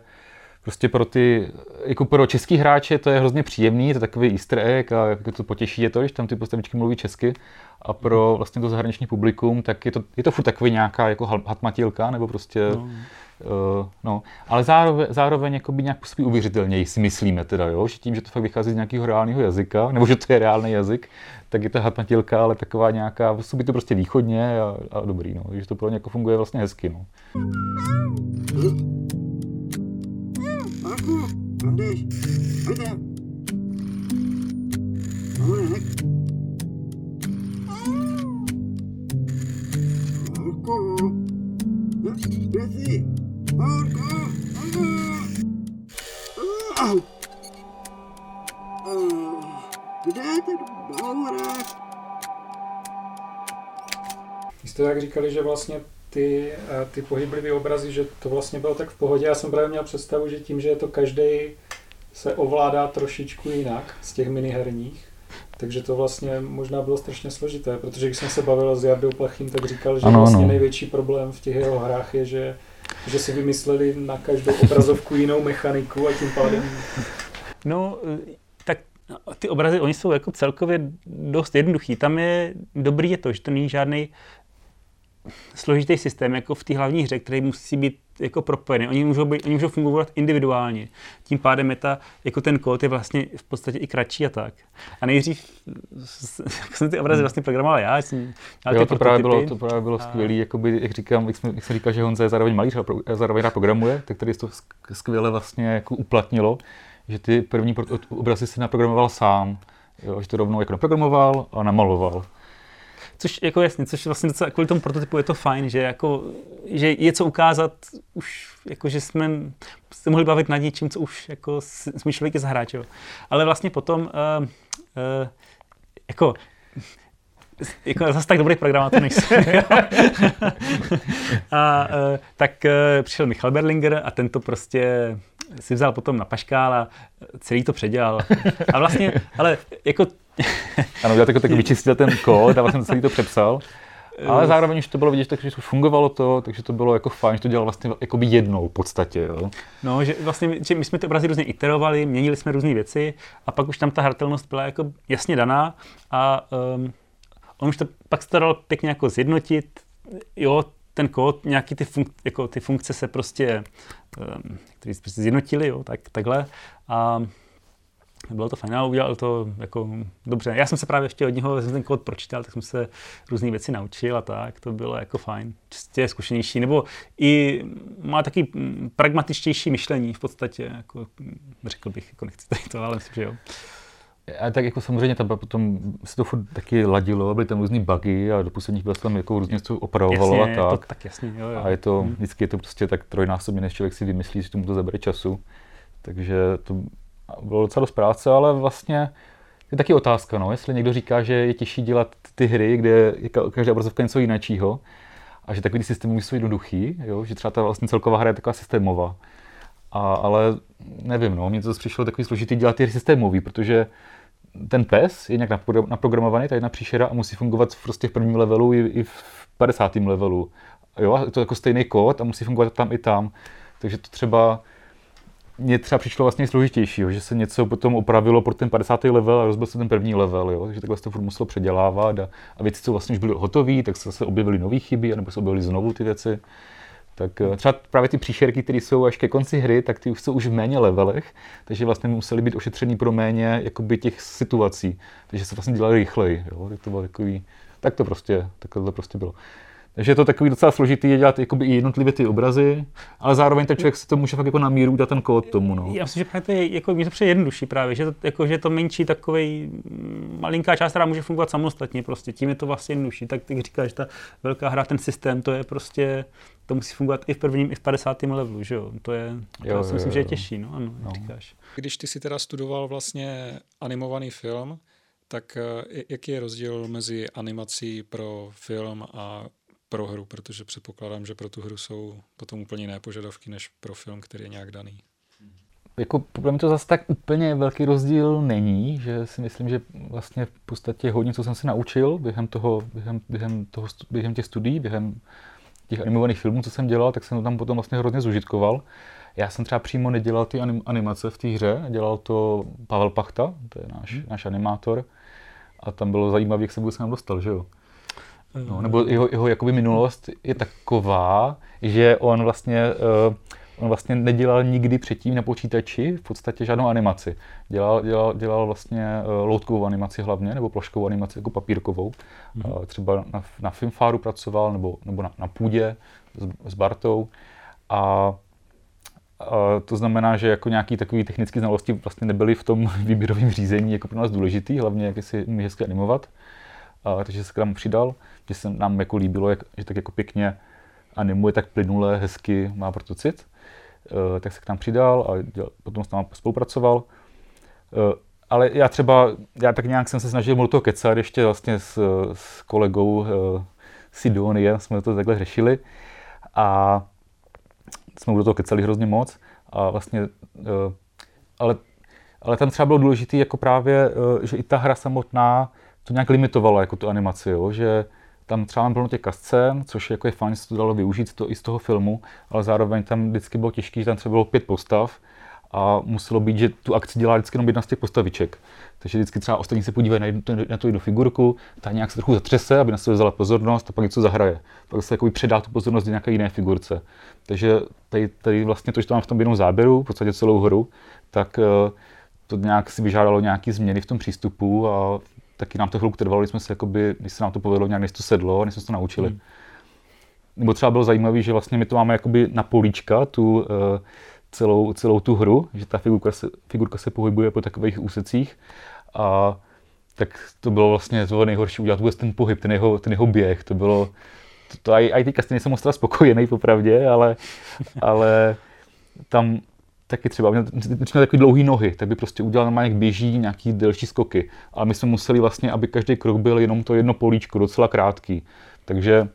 prostě pro ty, jako pro český hráče to je hrozně příjemný, to je takový easter egg a jako to potěší je to, když tam ty postavičky mluví česky. A pro vlastně to zahraniční publikum, tak je to, je to furt takový nějaká jako hatmatilka, nebo prostě no. Uh, no, ale zároveň, zároveň jakoby nějak působí uvěřitelněji, si myslíme teda, jo? že tím, že to fakt vychází z nějakého reálného jazyka, nebo že to je reálný jazyk, tak je to hatmatilka, ale taková nějaká, působí to prostě východně a, a dobrý, no, takže to pro ně jako funguje vlastně hezky. No. Marco! Vy jste tak říkali, že vlastně ty, eh, ty pohyblivé obrazy, že to vlastně bylo tak v pohodě. Já jsem právě měl představu, že tím, že je to každý se ovládá trošičku jinak z těch miniherních, takže to vlastně možná bylo strašně složité, protože když jsem se bavil s Jardou Plachým, tak říkal, že ano, vlastně ano. největší problém v těch jeho hrách je, že že si vymysleli na každou obrazovku jinou mechaniku a tím pádem... No, ty obrazy, oni jsou jako celkově dost jednoduchý. Tam je dobrý je to, že to není žádný složitý systém, jako v té hlavní hře, který musí být jako propojený. Oni můžou, být, oni můžou fungovat individuálně. Tím pádem je ta, jako ten kód je vlastně v podstatě i kratší a tak. A nejdřív [laughs] jsem ty obrazy vlastně programoval já, jsem jo, to právě bylo, to právě bylo a... skvělé, jakoby, jak říkám, jak, jsem, jak jsem říkal, že Honza je zároveň malíř a zároveň programuje, tak tady to skvěle vlastně jako uplatnilo, že ty první obrazy si naprogramoval sám, jo, že to rovnou jako naprogramoval a namaloval. Což jako jasně, což vlastně docela kvůli tomu prototypu je to fajn, že, jako, že je co ukázat už, jako, že jsme se mohli bavit nad něčím, co už jako jsme člověk je zahráč, jo. Ale vlastně potom uh, uh, jako jako zase tak dobrý programátor nejsem. [laughs] a uh, tak uh, přišel Michal Berlinger a ten to prostě si vzal potom na paškál a celý to předělal. A vlastně, ale jako [laughs] ano, já tak, tak vyčistil ten kód a vlastně celý to přepsal. Ale zároveň už to bylo vidět, takže to fungovalo to, takže to bylo jako fajn, že to dělal vlastně jakoby jednou v podstatě. Jo. No, že vlastně že my jsme ty obrazy různě iterovali, měnili jsme různé věci a pak už tam ta hratelnost byla jako jasně daná a um, on už to pak se to dalo pěkně jako zjednotit. Jo, ten kód, nějaký ty, funk, jako ty funkce se prostě, um, prostě zjednotily, jo, tak, takhle. A bylo to fajn, udělal to jako dobře. Já jsem se právě ještě od něho, jsem ten kód pročítal, tak jsem se různé věci naučil a tak, to bylo jako fajn. Čistě zkušenější, nebo i má taky pragmatičtější myšlení v podstatě, jako, řekl bych, jako nechci tady to, ale myslím, že jo. A tak jako samozřejmě tam potom se to furt taky ladilo, byly tam různý bugy a do posledních let tam jako různě to opravovalo jasně, a tak. To, tak jasně, jo, jo. A je to, hmm. vždycky je to prostě tak trojnásobně, než člověk si vymyslí, že tomu to zabere času. Takže to bylo docela dost práce, ale vlastně je taky otázka, no, jestli někdo říká, že je těžší dělat ty hry, kde je každá obrazovka něco jiného, a že takový systémy jsou jednoduchý, jo, že třeba ta vlastně celková hra je taková systémová. A, ale nevím, no, mně to přišlo takový složitý dělat ty systémový, protože ten pes je nějak naprogramovaný, ta jedna příšera a musí fungovat prostě v prvním levelu i, i v 50. levelu. Jo, je to jako stejný kód a musí fungovat tam i tam. Takže to třeba mně třeba přišlo vlastně složitější, že se něco potom opravilo pro ten 50. level a rozbil se ten první level, jo? takže takhle se to furt muselo předělávat a, a věci, co vlastně už byly hotové, tak se zase objevily nové chyby, nebo se objevily znovu ty věci. Tak eh, třeba právě ty příšerky, které jsou až ke konci hry, tak ty už jsou už v méně levelech, takže vlastně museli být ošetřený pro méně jakoby těch situací, takže se vlastně dělali rychleji. Jo? To bylo takový, tak to prostě, takhle to prostě bylo. Takže je to takový docela složitý je dělat jakoby i jednotlivě ty obrazy, ale zároveň ten člověk si to může fakt jako na míru dát ten kód tomu. No. Já myslím, že právě to je, jako, mě to přijde jednodušší právě, že to, jako, že to menší takový malinká část, která může fungovat samostatně prostě, tím je to vlastně jednodušší. Tak ty říkáš, ta velká hra, ten systém, to je prostě, to musí fungovat i v prvním, i v 50. levelu, že jo? To je, to jo, já si jo, myslím, jo, že je těžší, no, ano, no. říkáš. Když ty si teda studoval vlastně animovaný film, tak eh, jaký je rozdíl mezi animací pro film a pro hru, protože předpokládám, že pro tu hru jsou potom úplně jiné požadavky než pro film, který je nějak daný. Jako pro mě to zase tak úplně velký rozdíl není, že si myslím, že vlastně v podstatě hodně, co jsem se naučil během, toho, během, během, toho, během těch studií, během těch animovaných filmů, co jsem dělal, tak jsem to tam potom vlastně hrozně zužitkoval. Já jsem třeba přímo nedělal ty animace v té hře, dělal to Pavel Pachta, to je náš, hmm. náš animátor. A tam bylo zajímavé, jak se vůbec nám dostal, že jo? No, nebo jeho, jeho jakoby minulost je taková, že on vlastně, uh, on vlastně nedělal nikdy předtím na počítači v podstatě žádnou animaci. Dělal, dělal, dělal vlastně uh, loutkovou animaci hlavně, nebo ploškovou animaci jako papírkovou. Mm-hmm. Uh, třeba na, na Filmfáru pracoval, nebo, nebo na, na půdě s, s Bartou. A to znamená, že jako nějaký takový technické znalosti vlastně nebyly v tom [laughs] výběrovém řízení jako pro nás důležitý, hlavně jak si umí hezky animovat. A, takže se k nám přidal že se nám jako líbilo, jak, že tak jako pěkně animuje, tak plynule, hezky, má proto cit. Uh, tak se k nám přidal a děl, potom s námi spolupracoval. Uh, ale já třeba, já tak nějak jsem se snažil mu do toho kecat ještě vlastně s, s kolegou uh, Sidonie, jsme to takhle řešili a jsme do toho kecali hrozně moc a vlastně, ale, ale tam třeba bylo důležité jako právě, že i ta hra samotná to nějak limitovala jako tu animaci, jo? že tam třeba plno těch scén, což jako je fajn, se to dalo využít to i z toho filmu, ale zároveň tam vždycky bylo těžké, že tam třeba bylo pět postav a muselo být, že tu akci dělá vždycky jenom jedna z těch postaviček. Takže vždycky třeba ostatní se podívají na, jednu, na tu jednu figurku, ta nějak se trochu zatřese, aby na sebe vzala pozornost a pak něco zahraje. Pak se jako předá tu pozornost nějaké jiné figurce. Takže tady, tady vlastně to, že to mám v tom jednom záběru, v podstatě celou hru, tak eh, to nějak si vyžádalo nějaké změny v tom přístupu a taky nám to chvilku trvalo, když jsme se, jakoby, když se nám to povedlo, nějak než to sedlo, než jsme se to naučili. Hmm. Nebo třeba bylo zajímavé, že vlastně my to máme jakoby na políčka, tu uh, celou, celou tu hru, že ta figurka se, figurka se pohybuje po takových úsecích a tak to bylo vlastně to nejhorší udělat vůbec ten pohyb, ten jeho, ten jeho běh, to bylo, to, to i, i teďka nejsem moc spokojený popravdě, ale, ale tam taky třeba, měl, měl takový dlouhý nohy, tak by prostě udělal normálně, jak běží, nějaký delší skoky. Ale my jsme museli vlastně, aby každý krok byl jenom to jedno políčko, docela krátký. Takže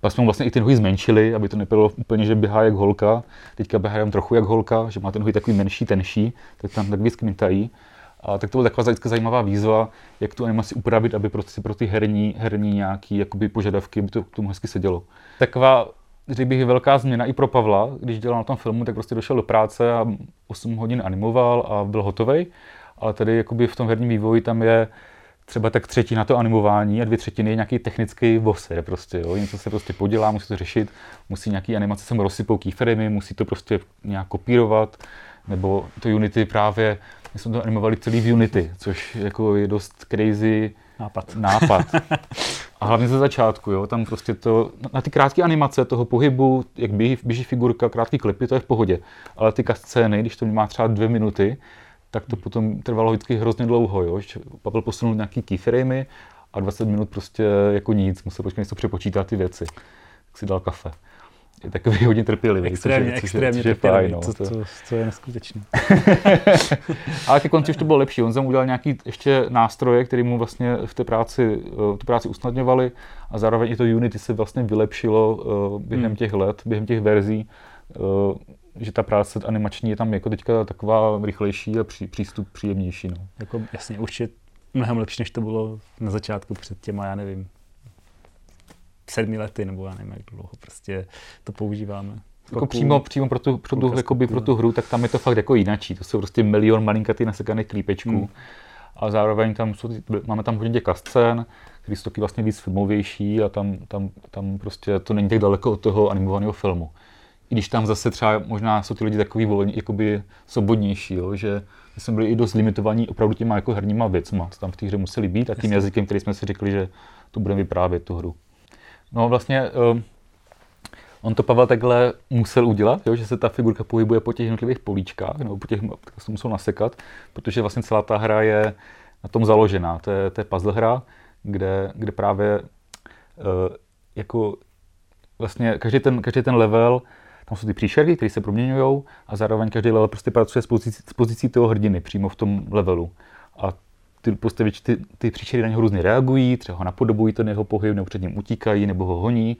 pak jsme vlastně i ty nohy zmenšili, aby to nebylo úplně, že běhá jak holka. Teďka běhá jenom trochu jak holka, že má ty nohy takový menší, tenší, tak tam tak vždycky mitají. A tak to byla taková zajímavá výzva, jak tu animaci upravit, aby prostě pro ty herní, herní nějaký jakoby požadavky, aby to k tomu hezky sedělo. Taková řekl bych, velká změna i pro Pavla. Když dělal na tom filmu, tak prostě došel do práce a 8 hodin animoval a byl hotový. Ale tady jakoby v tom herním vývoji tam je třeba tak třetina to animování a dvě třetiny je nějaký technický voser prostě, jo. Něco se prostě podělá, musí to řešit, musí nějaký animace se mu rozsypou keyframey, musí to prostě nějak kopírovat, nebo to Unity právě, my jsme to animovali celý v Unity, což jako je dost crazy nápad. nápad. [laughs] A hlavně ze začátku, jo, tam prostě to, na ty krátké animace toho pohybu, jak běží, běží figurka, krátký klipy, to je v pohodě. Ale ty scény, když to má třeba dvě minuty, tak to potom trvalo vždycky hrozně dlouho, jo. Pavel posunul nějaký keyframey a 20 minut prostě jako nic, musel počkat něco přepočítat ty věci. Tak si dal kafe. Je takový hodně trpělivý. Extrémně, což, extrémně což je, fajn, no, to, to, to, to, je neskutečné. [laughs] Ale ke konci už to bylo lepší. On tam udělal nějaký ještě nástroje, které mu vlastně v té práci, eh, tu práci usnadňovaly a zároveň i to Unity se vlastně vylepšilo uh, během hmm. těch let, během těch verzí. Uh, že ta práce animační je tam jako teďka taková rychlejší a pří, přístup příjemnější. No. Jako jasně, už je mnohem lepší, než to bylo na začátku před těma, já nevím, sedmi lety, nebo já nevím, jak dlouho prostě to používáme. Jako přímo, přímo pro tu, pro, tu, jakoby pro tu hru, tak tam je to fakt jako jinačí. To jsou prostě milion malinkatý nasekaných klípečků. Hmm. A zároveň tam jsou, máme tam hodně těch scén, které jsou taky vlastně víc filmovější a tam, tam, tam prostě to není tak daleko od toho animovaného filmu i když tam zase třeba možná jsou ty lidi takový volní, jakoby svobodnější, jo, že jsme byli i dost limitovaní opravdu těma jako herníma věcma, co tam v té hře museli být a tím jazykem, který jsme si řekli, že to budeme vyprávět tu hru. No vlastně uh, on to Pavel takhle musel udělat, jo, že se ta figurka pohybuje po těch jednotlivých políčkách, nebo po těch, tak se musel nasekat, protože vlastně celá ta hra je na tom založená. To je, to je puzzle hra, kde, kde právě uh, jako vlastně každý ten, každý ten level tam jsou ty příšerky, které se proměňují a zároveň každý level prostě pracuje s pozicí, s pozicí toho hrdiny přímo v tom levelu. A ty postavy, ty, ty příšery na něho různě reagují, třeba ho napodobují ten jeho pohyb, nebo před ním utíkají, nebo ho honí.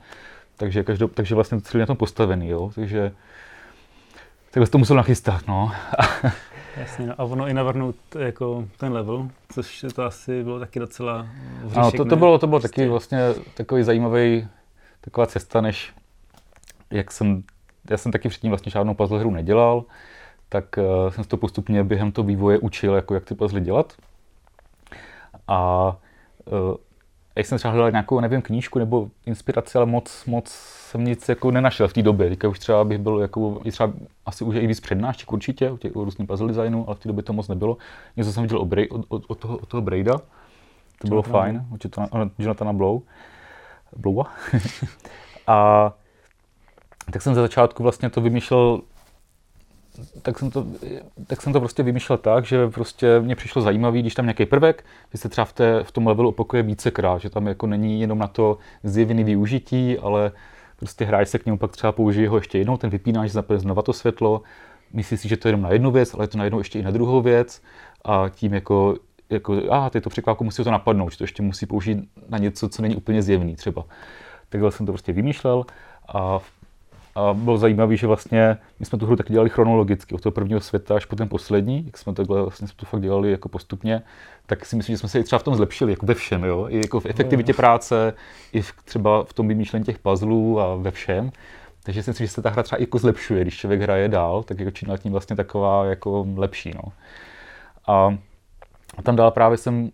Takže, každou, takže vlastně celý na tom postavený, jo. Takže takhle to musel nachystat, no. [laughs] Jasně, no a ono i navrhnout jako ten level, což to asi bylo taky docela vříšek, Ano, to, to bylo, to bylo taky prostě- vlastně takový zajímavý, taková cesta, než jak jsem já jsem taky předtím vlastně žádnou puzzle hru nedělal, tak uh, jsem se to postupně během toho vývoje učil, jako jak ty puzzle dělat. A uh, jak jsem třeba hledal nějakou, nevím, knížku nebo inspiraci, ale moc, moc jsem nic jako nenašel v té době. Teďka už třeba bych byl jako, i třeba asi už i víc přednášek určitě, u těch různých puzzle designu, ale v té době to moc nebylo. Něco jsem viděl od, od, od, od, toho, od toho Braida, to bylo fajn, od Jonathana Blow. Blowa. [laughs] a tak jsem za začátku vlastně to vymýšlel tak jsem, to, tak jsem to prostě vymýšlel tak, že prostě mě přišlo zajímavý, když tam nějaký prvek, že se třeba v, té, v tom levelu opakuje vícekrát, že tam jako není jenom na to zjevný využití, ale prostě hráč se k němu pak třeba použije ho ještě jednou, ten vypínáš, znova to světlo, myslí si, že to je jenom na jednu věc, ale je to najednou ještě i na druhou věc a tím jako, jako a ty to překvápku musí to napadnout, že to ještě musí použít na něco, co není úplně zjevný třeba. Takhle jsem to prostě vymýšlel a v a bylo zajímavé, že vlastně my jsme tu hru taky dělali chronologicky, od toho prvního světa až po ten poslední, jak jsme takhle vlastně jsme to fakt dělali jako postupně, tak si myslím, že jsme se i třeba v tom zlepšili, jako ve všem, jo? i jako v efektivitě práce, i v, třeba v tom vymýšlení těch puzzlů a ve všem. Takže si myslím, že se ta hra třeba jako zlepšuje, když člověk hraje dál, tak jako čím tím vlastně taková jako lepší. No. A, a tam dál právě jsem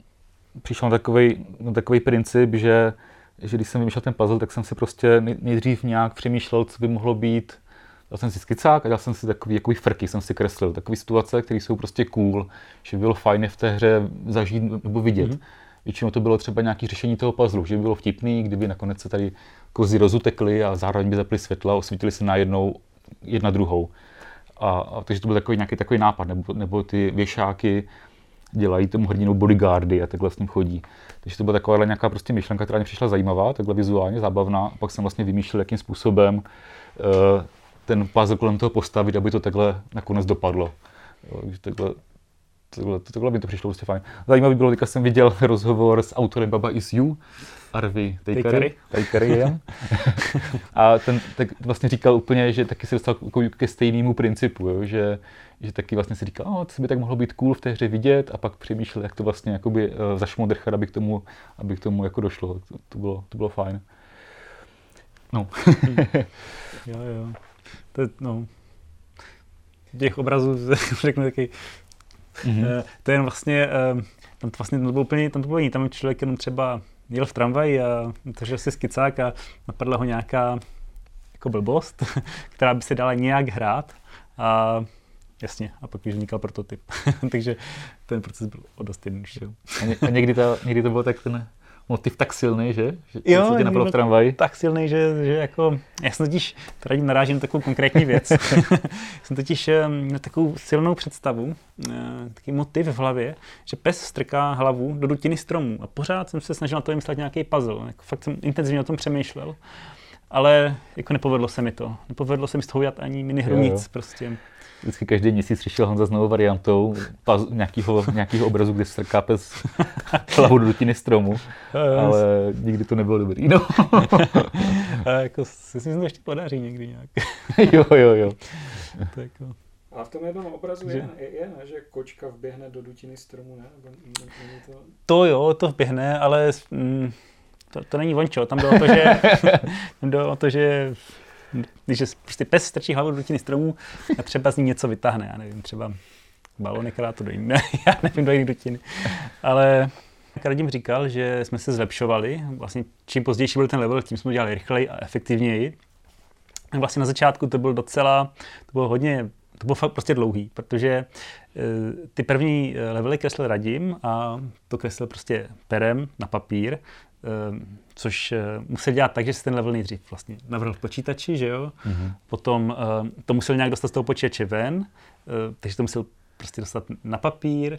přišel na takový, na takový princip, že že když jsem vymýšlel ten puzzle, tak jsem si prostě nejdřív nějak přemýšlel, co by mohlo být. Dal jsem si skicák a dal jsem si takový jakový frky, jsem si kreslil. Takové situace, které jsou prostě cool, že by bylo fajn v té hře zažít nebo vidět. Mm-hmm. Většinou to bylo třeba nějaké řešení toho puzzle, že by bylo vtipný, kdyby nakonec se tady kozy rozutekly a zároveň by zaply světla a osvítili se najednou jedna druhou. A, a takže to byl takový nějaký takový nápad, nebo, nebo ty věšáky dělají tomu hrdinu bodyguardy a takhle s ním chodí. Takže to byla taková nějaká prostě myšlenka, která mě přišla zajímavá, takhle vizuálně zábavná. A pak jsem vlastně vymýšlel, jakým způsobem uh, ten puzzle kolem toho postavit, aby to takhle nakonec dopadlo. Takže takhle, takhle, takhle by to přišlo prostě fajn. Zajímavý bylo, teďka jsem viděl rozhovor s autorem Baba Is You, Arvy Tejkary, Tejkary [laughs] a ten tak vlastně říkal úplně, že taky se dostal ke stejnému principu, jo, že, že taky vlastně si říkal, oh, co by tak mohlo být cool v té hře vidět a pak přemýšlel, jak to vlastně jakoby uh, zašmodrchat, aby k tomu, aby k tomu jako došlo. To, to, bylo, to bylo fajn. No. [laughs] jo, jo. To, no. Těch obrazů [laughs] řeknu taky. Mm-hmm. To je vlastně uh, tam to vlastně to bylo úplně, tam to bylo jiný, tam člověk jenom třeba jel v tramvaji a držel si skicák a napadla ho nějaká jako blbost, [laughs] která by se dala nějak hrát a Jasně, a pak už vznikal prototyp. [laughs] Takže ten proces byl o dost jednodušší. A, někdy, to, někdy to bylo tak ten motiv tak silný, že? že jo, co tě napadlo v tramvaji? Tak silný, že, že jako, já jsem totiž, tady narážím na takovou konkrétní věc, [laughs] jsem totiž na takovou silnou představu, eh, takový motiv v hlavě, že pes strká hlavu do dutiny stromů a pořád jsem se snažil na to vymyslet nějaký puzzle, jako fakt jsem intenzivně o tom přemýšlel ale jako nepovedlo se mi to. Nepovedlo se mi z toho udělat ani minihru nic prostě vždycky každý měsíc přišel Honza s novou variantou paz, nějakého, nějakého obrazu, kde strká pes [laughs] hlavu do dutiny stromu, ale nikdy to nebylo dobrý. No. [laughs] a jako si myslím, že to ještě podaří někdy nějak. [laughs] jo, jo, jo. to jako... A v tom jednom obrazu že... je, je, je, ne, že kočka vběhne do dutiny stromu, ne? to... to jo, to vběhne, ale mm, to, to není vončo. Tam bylo to, že, tam bylo to, že když prostě pes strčí hlavu do dutiny stromů a třeba z ní něco vytáhne, já nevím, třeba balonek, která to dojím, [laughs] já nevím, do jiných dutiny. Ale Radim říkal, že jsme se zlepšovali, vlastně čím pozdější byl ten level, tím jsme dělali rychleji a efektivněji. Vlastně na začátku to bylo docela, to bylo hodně, to bylo fakt prostě dlouhý, protože e, ty první e, levely kreslil Radim a to kreslil prostě perem na papír, což eh, musel dělat tak, že si ten level nejdřív vlastně navrhl v počítači, že jo? Mm-hmm. Potom ehm, to musel nějak dostat z toho počítače ven, eh, takže to musel prostě dostat na papír,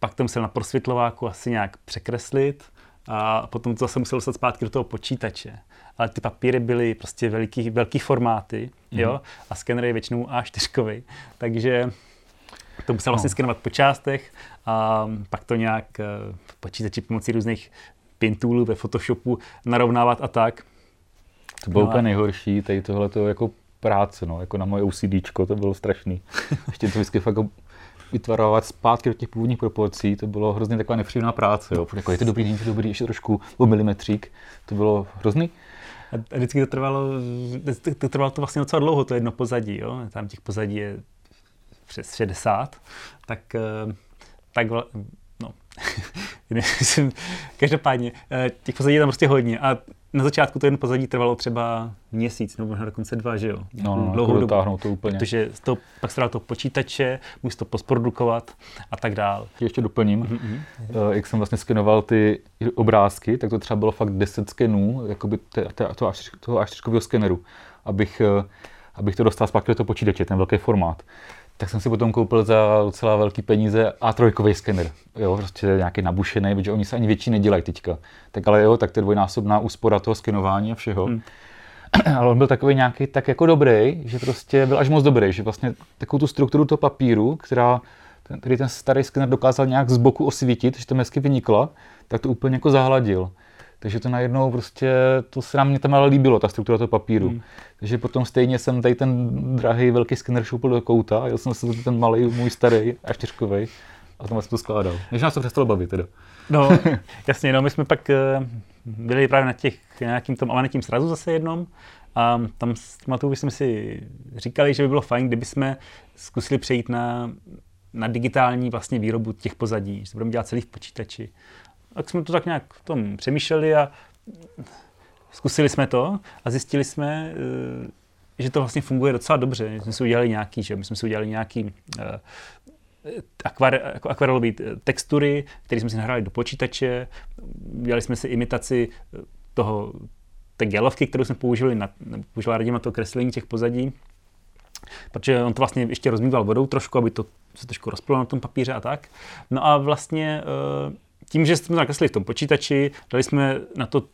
pak to musel na prosvětlováku asi nějak překreslit a potom to zase musel dostat zpátky do toho počítače. Ale ty papíry byly prostě veliký, velký formáty, mm-hmm. jo? A skener je většinou A4, takže to musel vlastně no. skenovat po částech a pak to nějak eh, v počítači pomocí různých Pintoolu, ve Photoshopu narovnávat a tak. To bylo no úplně nejhorší, tady tohle to jako práce, no, jako na moje OCDčko, to bylo strašný. Ještě to vždycky fakt vytvarovat zpátky do těch původních proporcí, to bylo hrozně taková nepříjemná práce, jo. Jako je to dobrý, není to dobrý, ještě trošku o milimetřík, to bylo hrozný. A vždycky to trvalo, to trvalo to vlastně docela dlouho, to jedno pozadí, jo. Tam těch pozadí je přes 60, tak, eh, tak [laughs] každopádně, eh, těch pozadí je tam prostě hodně a na začátku to jen pozadí trvalo třeba měsíc nebo možná dokonce dva, že jo? No, no, dlouhou jako dobu, to úplně. Protože to, pak se to počítače, musí to postprodukovat a tak dál. Ještě doplním, mm-hmm. jak jsem vlastně skenoval ty obrázky, tak to třeba bylo fakt 10 skenů, jakoby toho A4 skeneru, abych, eh, abych to dostal zpátky do toho počítače, ten velký formát tak jsem si potom koupil za docela velký peníze A3 skener. Jo, prostě nějaký nabušený, protože oni se ani větší nedělají teďka. Tak ale jo, tak to je dvojnásobná úspora toho skenování a všeho. Hmm. [clears throat] ale on byl takový nějaký tak jako dobrý, že prostě byl až moc dobrý, že vlastně takovou tu strukturu toho papíru, která ten, který ten starý skener dokázal nějak z boku osvítit, že to hezky vynikla, tak to úplně jako zahladil. Takže to najednou prostě, to se nám mě tam ale líbilo, ta struktura toho papíru. Hmm. Takže potom stejně jsem tady ten drahý velký skener šoupil do kouta, jel jsem se ten malý, můj starý a čtyřkový a tam jsem to skládal. Než nás to přestalo bavit teda. No, [laughs] jasně, no, my jsme pak uh, byli právě na těch nějakým tom amanetním srazu zase jednom a tam s Matou jsme si říkali, že by bylo fajn, kdyby jsme zkusili přejít na, na digitální vlastně výrobu těch pozadí, že to budeme dělat celý v počítači tak jsme to tak nějak v tom přemýšleli a zkusili jsme to a zjistili jsme, eh, že to vlastně funguje docela dobře. My jsme si udělali nějaký, že my jsme si udělali nějaký eh, akvar, jako akvarelové textury, které jsme si nahráli do počítače, dělali jsme si imitaci eh, toho, té gelovky, kterou jsme použili na, používala Radim na to kreslení těch pozadí, protože on to vlastně ještě rozmýval vodou trošku, aby to se trošku rozplynulo na tom papíře a tak. No a vlastně tím, že jsme to nakreslili v tom počítači, dali jsme na to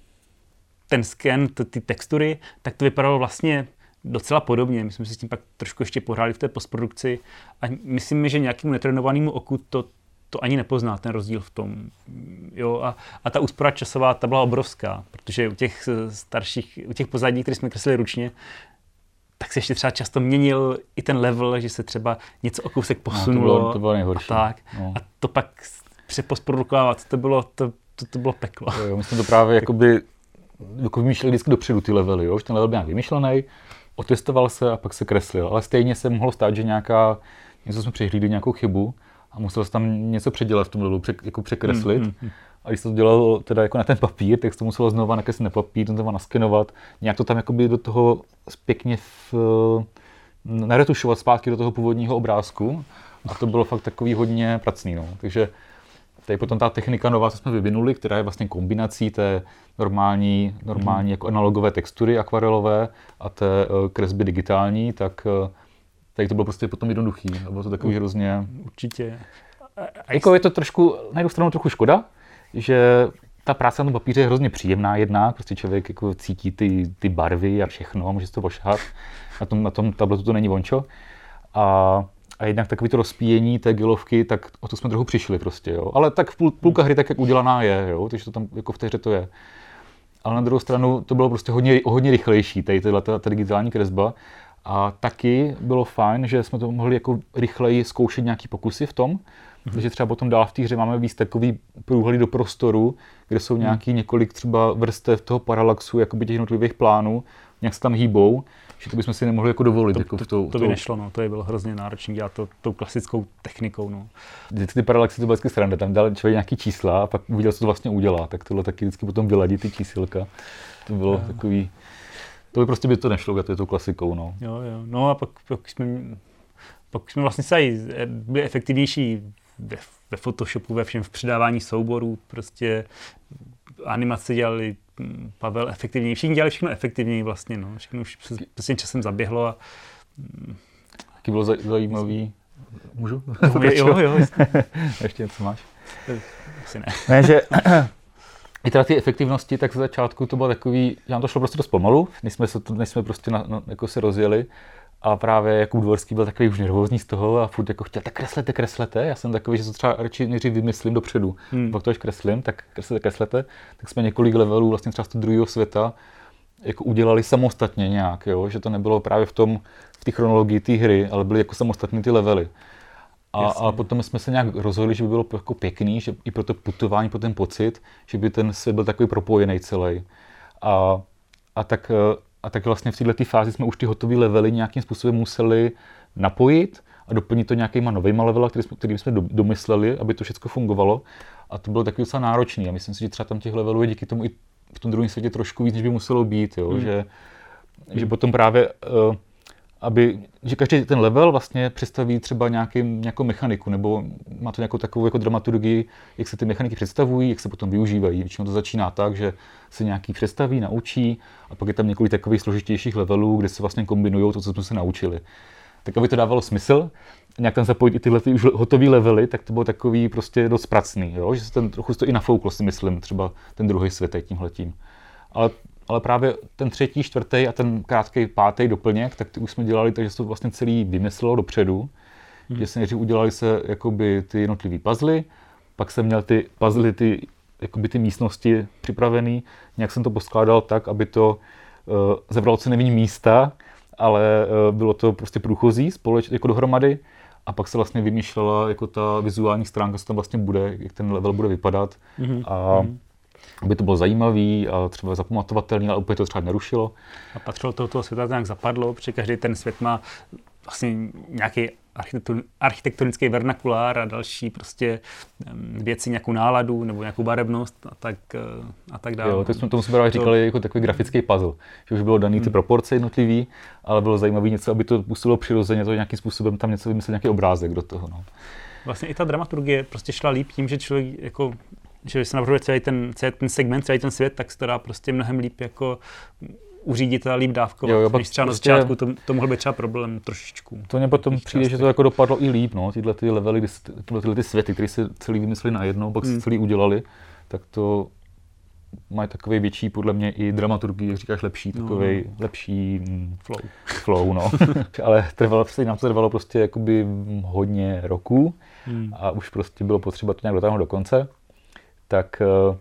ten sken, ty textury, tak to vypadalo vlastně docela podobně. My jsme si s tím pak trošku ještě pohráli v té postprodukci a myslím, že nějakému netrenovanému oku to, to ani nepozná ten rozdíl v tom. Jo, a, a ta úspora časová, ta byla obrovská, protože u těch starších, u těch pozadí, které jsme kreslili ručně, tak se ještě třeba často měnil i ten level, že se třeba něco o kousek posunulo. No, to bylo, to bylo nejhorší. A, tak. No. a to pak přeposprodukovat, to bylo, to, to, to bylo peklo. Jo, jo, my jsme to právě jakoby, jako vymýšleli vždycky dopředu ty levely, jo? že ten level byl nějak vymyšlený, otestoval se a pak se kreslil, ale stejně se mohlo stát, že nějaká, něco jsme přehlídli, nějakou chybu a musel se tam něco předělat v tom levelu, pře, jako překreslit. Mm, mm, A když se to dělalo teda jako na ten papír, tak se to muselo znova nakreslit na papír, znova naskenovat, nějak to tam jakoby do toho pěkně v, naretušovat zpátky do toho původního obrázku. A to bylo fakt takový hodně pracný. No. Takže tady potom ta technika nová, co jsme vyvinuli, která je vlastně kombinací té normální, normální mm. jako analogové textury akvarelové a té uh, kresby digitální, tak uh, tady to bylo prostě potom jednoduchý. A bylo to takový hrozně... Určitě. A jako je to trošku, na jednu stranu trochu škoda, že ta práce na tom papíře je hrozně příjemná jedna, prostě člověk jako cítí ty, ty barvy a všechno, může si to pošahat. Na tom, na tom tabletu to není vončo. A a jednak takový to rozpíjení té gilovky, tak o to jsme trochu přišli prostě, jo. Ale tak v půl, půlka hry tak, jak udělaná je, jo, takže to tam jako v té hře to je. Ale na druhou stranu to bylo prostě hodně, hodně rychlejší, tady tato, ta, ta digitální kresba. A taky bylo fajn, že jsme to mohli jako rychleji zkoušet nějaký pokusy v tom, mm-hmm. takže třeba potom dál v té hře máme víc takový průhledy do prostoru, kde jsou mhm. nějaký několik třeba vrstev toho paralaxu, jakoby těch jednotlivých plánů, nějak se tam hýbou že to bychom si nemohli jako dovolit. To, jako to, to, to by nešlo, no. to je bylo hrozně náročné dělat to tou klasickou technikou. No. Vždycky ty paralaxy to bylo vždycky sranda, tam dal člověk nějaký čísla a pak uviděl, co to vlastně udělá, tak tohle taky vždycky potom vyladí ty čísilka. To bylo no. takový, to by prostě by to nešlo, to je tou klasikou. No. Jo, jo. No a pak, pak jsme, pak jsme vlastně se byli efektivnější ve, ve Photoshopu, ve všem v přidávání souborů, prostě animace dělali Pavel efektivněji. Všichni dělali všechno efektivněji vlastně, no. Všechno už přesně časem zaběhlo a... Taky bylo zajímavý. Můžu? [laughs] No, jo, jo. [laughs] Ještě něco máš? Asi ne. ne, že [clears throat] i teda ty efektivnosti, tak z začátku to bylo takový, že nám to šlo prostě dost pomalu, než jsme, se, než jsme prostě na, na, jako se rozjeli. A právě Jakub Dvorský byl takový už nervózní z toho a furt jako chtěl, tak kreslete, kreslete. Já jsem takový, že to třeba radši nejdřív vymyslím dopředu. Hmm. Pak to až kreslím, tak kreslete, kreslete. Tak jsme několik levelů vlastně třeba z toho druhého světa jako udělali samostatně nějak, jo? že to nebylo právě v tom, v té chronologii té hry, ale byly jako samostatné ty levely. A, a potom jsme se nějak rozhodli, že by bylo jako pěkný, že i pro to putování, pro ten pocit, že by ten svět byl takový propojený celý. A, a tak a tak vlastně v této fázi jsme už ty hotové levely nějakým způsobem museli napojit a doplnit to nějakýma novýma levely, který jsme, který jsme domysleli, aby to všechno fungovalo. A to bylo takový docela náročný. A myslím si, že třeba tam těch levelů je díky tomu i v tom druhém světě trošku víc, než by muselo být. Jo? Hmm. Že, že potom právě uh, aby, že každý ten level vlastně představí třeba nějaký, nějakou mechaniku, nebo má to nějakou takovou jako dramaturgii, jak se ty mechaniky představují, jak se potom využívají. Většinou to začíná tak, že se nějaký představí, naučí a pak je tam několik takových složitějších levelů, kde se vlastně kombinují to, co jsme se naučili. Tak aby to dávalo smysl, nějak tam zapojit i tyhle ty už hotové levely, tak to bylo takový prostě dost pracný, jo? že se ten trochu to i nafouklo, si myslím, třeba ten druhý svět tímhletím. Ale ale právě ten třetí, čtvrtý a ten krátký pátý doplněk, tak ty už jsme dělali, takže se to vlastně celý vymyslelo dopředu. Hmm. Že se nejdřív udělali se jakoby ty jednotlivý puzzle, pak jsem měl ty puzzle, ty, jakoby ty místnosti připravený, nějak jsem to poskládal tak, aby to uh, zebralo co nejméně místa, ale uh, bylo to prostě průchozí společně jako dohromady a pak se vlastně vymýšlela jako ta vizuální stránka, co tam vlastně bude, jak ten level bude vypadat. Mm-hmm. A mm-hmm aby to bylo zajímavý a třeba zapamatovatelný, ale úplně to třeba nerušilo. A patřilo to toho světa nějak zapadlo, protože každý ten svět má vlastně nějaký architektonický vernakulár a další prostě věci, nějakou náladu nebo nějakou barevnost a tak, eh, a tak dále. Jo, tak jsme tomu jsme říkali jako takový grafický puzzle, že už bylo daný ty hmm. proporce jednotlivý, ale bylo zajímavé něco, aby to působilo přirozeně, to nějakým způsobem tam něco vymyslet, nějaký obrázek do toho. No. Vlastně i ta dramaturgie prostě šla líp tím, že člověk jako že se navrhuje celý ten, celý ten segment, celý ten svět, tak se to dá prostě mnohem líp jako uřídit a líp dávkovat, jo, jo, než třeba prostě, na začátku to, to mohl být třeba problém trošičku. To mě potom přijde, že to jako dopadlo i líp, no, tyhle ty levely, tyhle, tyhle ty světy, které se celý vymysleli najednou, pak hmm. se celý udělali, tak to mají takový větší, podle mě i dramaturgii, jak říkáš, lepší, takový no. lepší mm, flow. flow no. [laughs] Ale trvalo, nám to trvalo prostě jakoby hodně roků hmm. a už prostě bylo potřeba to nějak dotáhnout do konce tak eh,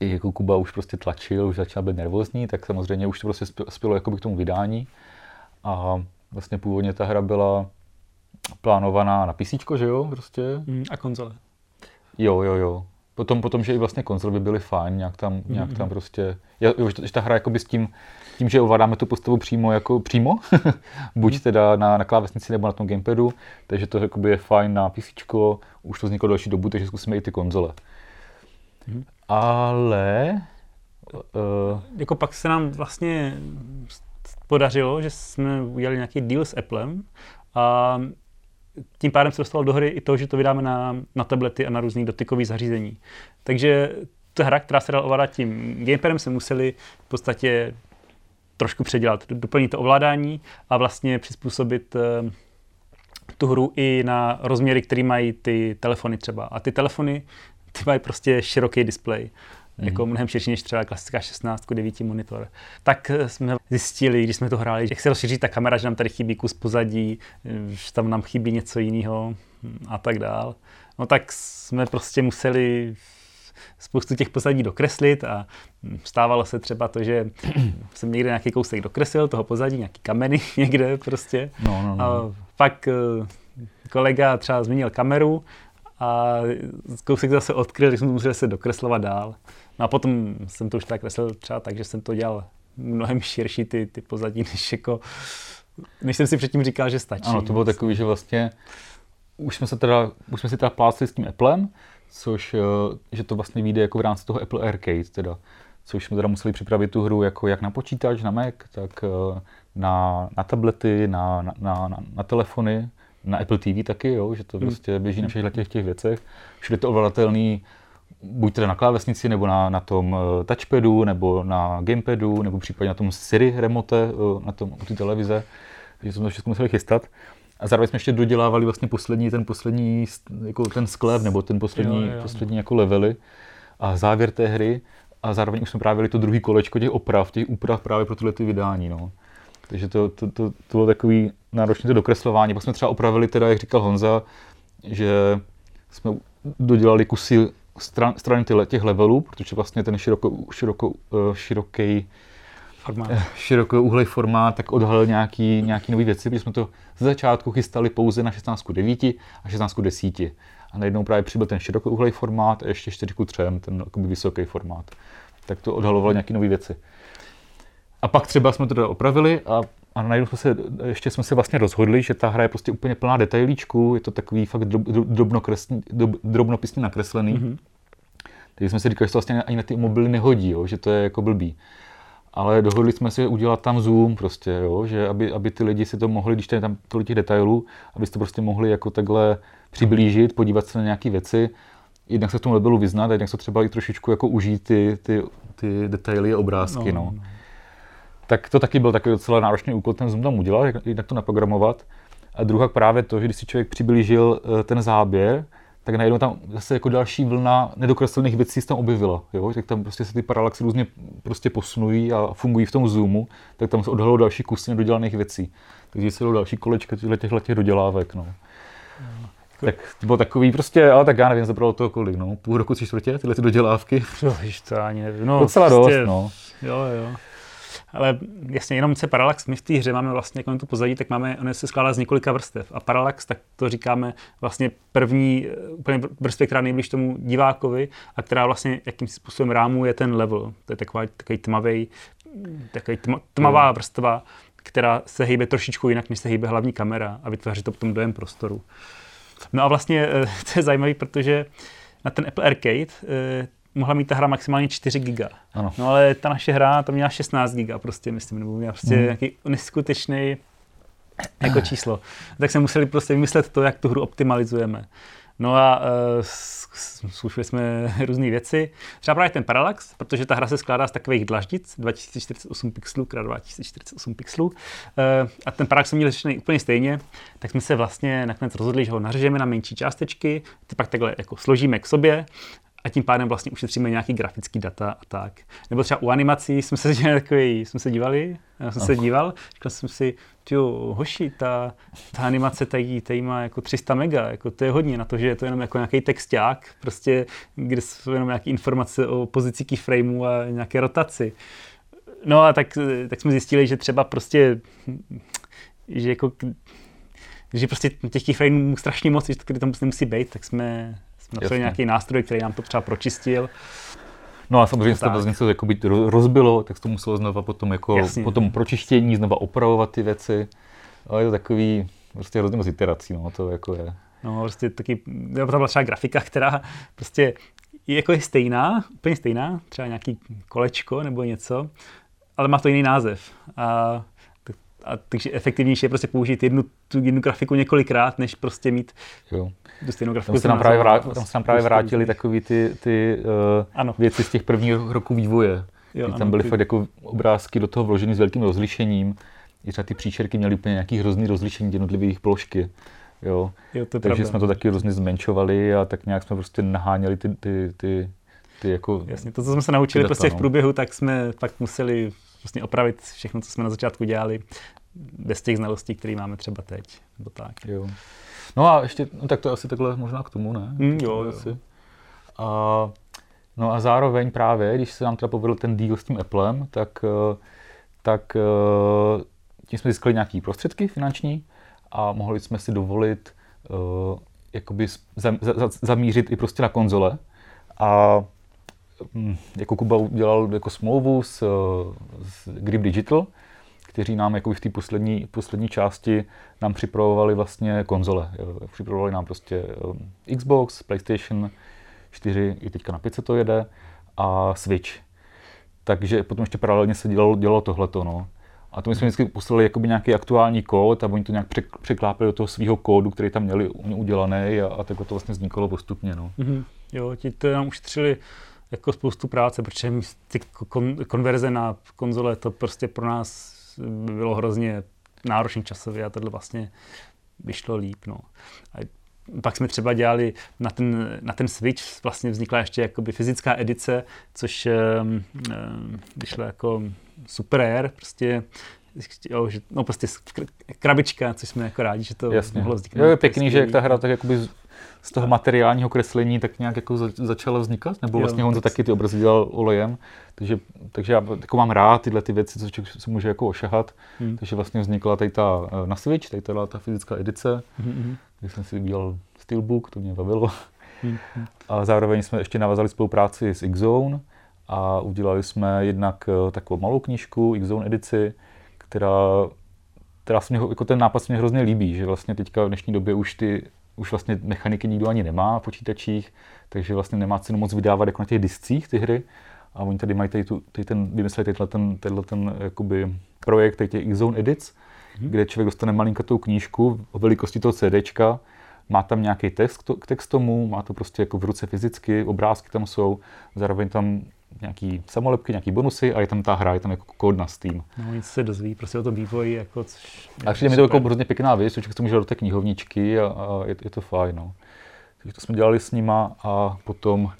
i jako Kuba už prostě tlačil, už začal být nervózní, tak samozřejmě už to prostě spělo k tomu vydání. A vlastně původně ta hra byla plánovaná na PC, že jo? Prostě. Mm, a konzole. Jo, jo, jo. Potom, potom, že i vlastně konzole by byly fajn, nějak tam, mm-hmm. nějak tam prostě, jo, že ta hra jakoby s tím, tím, že ovládáme tu postavu přímo, jako přímo, [laughs] buď teda na, na klávesnici nebo na tom gamepadu, takže to jakoby je fajn na PC, už to vzniklo další dobu, takže zkusíme i ty konzole. Mm-hmm. Ale... Uh, jako pak se nám vlastně podařilo, že jsme udělali nějaký deal s Applem a tím pádem se dostalo do hry i to, že to vydáme na, na tablety a na různý dotykové zařízení. Takže ta hra, která se dala ovládat tím gamepadem, se museli v podstatě trošku předělat, doplnit to ovládání a vlastně přizpůsobit uh, tu hru i na rozměry, které mají ty telefony třeba. A ty telefony, ty mají prostě široký displej mm. jako mnohem širší než třeba klasická 16 9 monitor. Tak eh, jsme zjistili, když jsme to hráli, jak se rozšíří ta kamera, že nám tady chybí kus pozadí, eh, že tam nám chybí něco jiného hm, a tak dál. No tak jsme prostě museli spoustu těch pozadí dokreslit a hm, stávalo se třeba to, že [clears throat] jsem někde nějaký kousek dokreslil toho pozadí, nějaký kameny [laughs] někde prostě. No, no, no. A pak eh, kolega třeba změnil kameru a kousek zase odkryl, když jsme museli se dokreslovat dál. No a potom jsem to už tak kreslil třeba tak, že jsem to dělal mnohem širší ty, ty pozadí, [laughs] než jako, než jsem si předtím říkal, že stačí. Ano, to bylo takový, že vlastně už jsme se teda, už jsme si teda plácli s tím Applem, což, eh, že to vlastně vyjde jako v rámci toho Apple Arcade teda, což jsme teda museli připravit tu hru jako jak na počítač, na Mac, tak eh, na, na tablety, na, na, na, na telefony, na Apple TV taky, jo, že to hmm. prostě běží na všech těch, těch věcech. Všude to ovladatelný buď teda na klávesnici, nebo na, na tom uh, touchpadu, nebo na gamepadu, nebo případně na tom Siri remote, uh, na tom, u té televize. Takže jsme to všechno museli chystat. A zároveň jsme ještě dodělávali vlastně poslední, ten poslední, jako ten sklep, nebo ten poslední, jo, jo. poslední jako levely a závěr té hry. A zároveň už jsme právě to druhý kolečko těch oprav, těch úprav právě pro tyhle ty vydání. No. Takže to, to, to, to bylo takový náročné to dokreslování. Pak jsme třeba opravili, teda, jak říkal Honza, že jsme dodělali kusy stran, strany těch levelů, protože vlastně ten široko, široko, eh, široký formát. Eh, širokouhlej formát, tak odhalil nějaký, nějaký nové věci, protože jsme to ze začátku chystali pouze na 16.9 a 16.10. A najednou právě přibyl ten širokouhlej formát a ještě 4 k 3, ten vysoký formát. Tak to odhalovalo nějaké nové věci. A pak třeba jsme to opravili a, a najednou jsme se, ještě jsme se vlastně rozhodli, že ta hra je prostě úplně plná detailíčků, je to takový fakt drob, drobnokresný, drobnopisně nakreslený. Mm-hmm. Takže jsme si říkali, že to vlastně ani na ty mobily nehodí, jo, že to je jako blbý. Ale dohodli jsme si udělat tam zoom prostě, jo, že aby, aby ty lidi si to mohli, když tam tolik těch detailů, abyste prostě mohli jako takhle přiblížit, podívat se na nějaké věci, jednak se v tom levelu vyznat, a jednak se třeba i trošičku jako užít ty, ty, ty detaily a obrázky, no. no tak to taky byl takový docela náročný úkol ten Zoom tam udělat, jak, jak to naprogramovat. A druhá právě to, že když si člověk přiblížil eh, ten záběr, tak najednou tam zase jako další vlna nedokreslených věcí se tam objevila. Jo? Tak tam prostě se ty paralaxy různě prostě posunují a fungují v tom zoomu, tak tam se odhalilo další kusy nedodělaných věcí. Takže se další kolečka těchto těch dodělávek. No. Tak to bylo takový prostě, ale tak já nevím, zabralo to kolik, no, půl roku, tři čtvrtě, tyhle ty dodělávky. No, to ani nevím. No, Docela prostě, dost, no. Jo, jo. Ale jasně, jenom se Parallax, my v té hře máme vlastně jako tu pozadí, tak máme, on se skládá z několika vrstev. A Parallax, tak to říkáme vlastně první úplně vrstvě, která nejblíž tomu divákovi a která vlastně jakým způsobem rámuje ten level. To je taková, takový tmavý, takový tma, tmavá vrstva, která se hýbe trošičku jinak, než se hýbe hlavní kamera a vytváří to potom dojem prostoru. No a vlastně eh, [laughs] to je zajímavé, protože na ten Apple Arcade eh, mohla mít ta hra maximálně 4 giga. Ano. No ale ta naše hra to měla 16 giga prostě, myslím, nebo měla prostě hmm. nějaký neskutečný jako číslo. Tak jsme museli prostě vymyslet to, jak tu hru optimalizujeme. No a uh, zkoušeli jsme [laughs] různé věci. Třeba právě ten Parallax, protože ta hra se skládá z takových dlaždic, 2048 pixelů x 2048 pixelů. Uh, a ten Parallax jsme měli řešený úplně stejně, tak jsme se vlastně nakonec rozhodli, že ho nařežeme na menší částečky, ty pak takhle jako složíme k sobě a tím pádem vlastně ušetříme nějaký grafický data a tak. Nebo třeba u animací jsme se, takový, jsme se dívali, já jsem oh. se díval, říkal jsem si, jo, hoši, ta, ta animace tady, tady má jako 300 mega, jako to je hodně na to, že je to jenom jako nějaký texták, prostě, kde jsou jenom nějaké informace o pozici keyframeu a nějaké rotaci. No a tak, tak jsme zjistili, že třeba prostě, že jako že prostě těch keyframeů strašně moc, že to tam nemusí být, tak jsme napsali nějaký nástroj, který nám to třeba pročistil. No a samozřejmě se to něco jako rozbilo, tak se to muselo znova potom jako Jasně. potom pročištění, znova opravovat ty věci. Ale je to takový prostě hrozně moc iterací, no, to jako je. No, prostě taky, tam byla třeba grafika, která prostě je jako je stejná, úplně stejná, třeba nějaký kolečko nebo něco, ale má to jiný název. A a takže efektivnější je prostě použít jednu, tu jednu grafiku několikrát, než prostě mít jo. tu stejnou grafiku. Tam se nám právě, vrát, tam se nám právě vrátili takové ty, ty uh, věci z těch prvních roků vývoje. Jo, ano, tam byly ty... fakt jako obrázky do toho vloženy s velkým rozlišením. I třeba ty příčerky měly úplně nějaký hrozný rozlišení jednotlivých položky. Jo. jo to Takže pravda. jsme to taky hrozně zmenšovali a tak nějak jsme prostě naháněli ty, ty, ty, ty jako... Jasně, to, co jsme se naučili data, prostě v no. průběhu, tak jsme fakt museli vlastně opravit všechno, co jsme na začátku dělali, bez těch znalostí, které máme třeba teď. Nebo tak. Jo. No a ještě, no tak to je asi takhle možná k tomu, ne? Mm, jo, jo. Asi. A, no a zároveň právě, když se nám teda povedl ten deal s tím Applem, tak, eh, tak eh, tím jsme získali nějaké prostředky finanční a mohli jsme si dovolit uh, jakoby zam, za, zamířit i prostě na konzole. A jako Kuba udělal jako smlouvu s, s Grip Digital, kteří nám jako v té poslední, poslední části nám připravovali vlastně konzole. Připravovali nám prostě um, Xbox, PlayStation 4, i teďka na 5 to jede, a Switch. Takže potom ještě paralelně se dělalo, dělalo tohleto. No. A to my jsme vždycky poslali jakoby nějaký aktuální kód a oni to nějak překlápili do toho svého kódu, který tam měli udělaný a, a takhle to vlastně vzniklo postupně. No. Mm-hmm. Jo, ti to nám ušetřili jako spoustu práce, protože ty kon- konverze na konzole to prostě pro nás bylo hrozně náročný časově a tohle vlastně vyšlo líp. No. A pak jsme třeba dělali na ten, na ten Switch, vlastně vznikla ještě jakoby fyzická edice, což um, um, vyšlo jako super rare, prostě jo, že, no prostě krabička, což jsme jako rádi, že to Jasně. mohlo vzniknout. Jo, je pěkný, že jak ta hra tak jakoby z toho materiálního kreslení tak nějak jako začala vznikat, nebo vlastně on taky ty obrazy dělal olejem, takže, takže já jako mám rád tyhle ty věci, co se může jako ošahat, hmm. takže vlastně vznikla tady ta eh, na Switch, tady ta, ta fyzická edice, hmm. kde jsem si udělal Steelbook, to mě bavilo. Hmm. A zároveň jsme ještě navazali spolupráci s Xzone a udělali jsme jednak eh, takovou malou knížku, Xzone edici, která, která se mě, jako ten nápad se mě hrozně líbí, že vlastně teďka v dnešní době už ty už vlastně mechaniky nikdo ani nemá v počítačích, takže vlastně nemá cenu moc vydávat jako na těch discích ty hry. A oni tady mají tady, tu, tady ten, vymysleli tenhle ten, tenhle ten jakoby projekt, tady těch X-Zone Edits, mm-hmm. kde člověk dostane malinkatou knížku o velikosti toho CDčka, má tam nějaký text k text tomu, má to prostě jako v ruce fyzicky, obrázky tam jsou, zároveň tam nějaký samolepky, nějaký bonusy a je tam ta hra, je tam jako kód na Steam. No nic se dozví, prostě o tom vývoji, jako což A přijde mi to jako hrozně pěkná věc, že se může do té knihovničky a, a je, je, to fajn. No. Takže to jsme dělali s nima a potom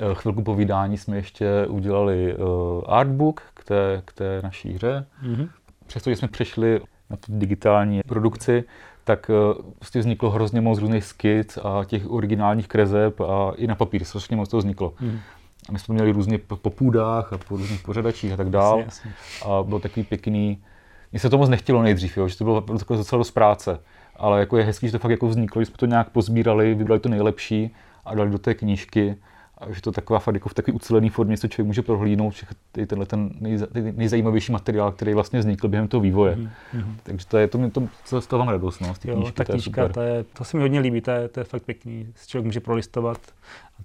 eh, chvilku po vydání jsme ještě udělali uh, artbook k té, k té naší hře. Mm-hmm. Přestože jsme přešli na tu digitální produkci, tak uh, prostě vzniklo hrozně moc různých skic a těch originálních krezeb a i na papír strašně moc to vzniklo. Mm. A my jsme měli různě po půdách a po různých pořadačích a tak dál. A bylo takový pěkný, mně se to moc nechtělo nejdřív, jo, že to bylo takové docela dost práce. Ale jako je hezký, že to fakt jako vzniklo, že jsme to nějak pozbírali, vybrali to nejlepší a dali do té knížky. A že to taková fakt jako v takové ucelené formě, co člověk může prohlídnout, že tenhle ten nejza, nejzajímavější materiál, který vlastně vznikl během toho vývoje. Mm-hmm. Takže to je to, to, to z toho mám radost. No, z jo, knížky, ta knížka, to, je, to se mi hodně líbí, to je, to je fakt pěkný. Člověk může prolistovat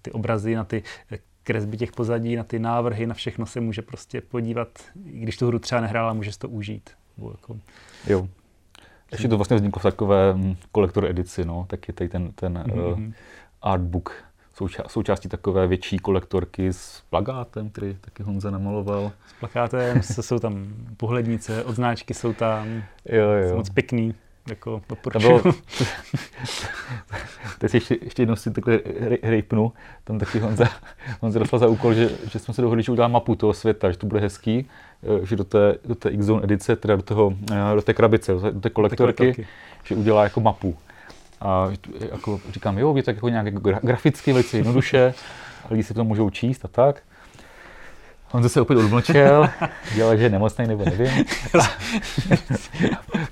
ty obrazy, na ty kresby těch pozadí, na ty návrhy, na všechno se může prostě podívat, i když tu hru třeba nehrál, může si to užít. Jako... Jo. Ještě to vlastně vzniklo v takové hm, kolektor edici, no, tak je tady ten, ten mm-hmm. uh, artbook souča- součástí takové větší kolektorky s plagátem, který taky Honza namaloval. S plakátem, jsou tam pohlednice, odznáčky jsou tam, jo, jo. jsou moc pěkný. Jako doporučuji. Bylo, [laughs] teď ještě, ještě jednou si takhle rejpnu. Tam taky Honza, Honza dostal za úkol, že, že jsme se dohodli, že udělá mapu toho světa, že to bude hezký, eh, že do té, do té X-Zone edice, teda do, toho, eh, do té krabice, do té kolektorky, kolektorky. že udělá jako mapu. A jako říkám, jo, je to jako nějak jako graficky, velice jednoduše, lidi si to můžou číst a tak. On zase opět odmlčel, [laughs] dělal, že je nemocný nebo nevím. [laughs]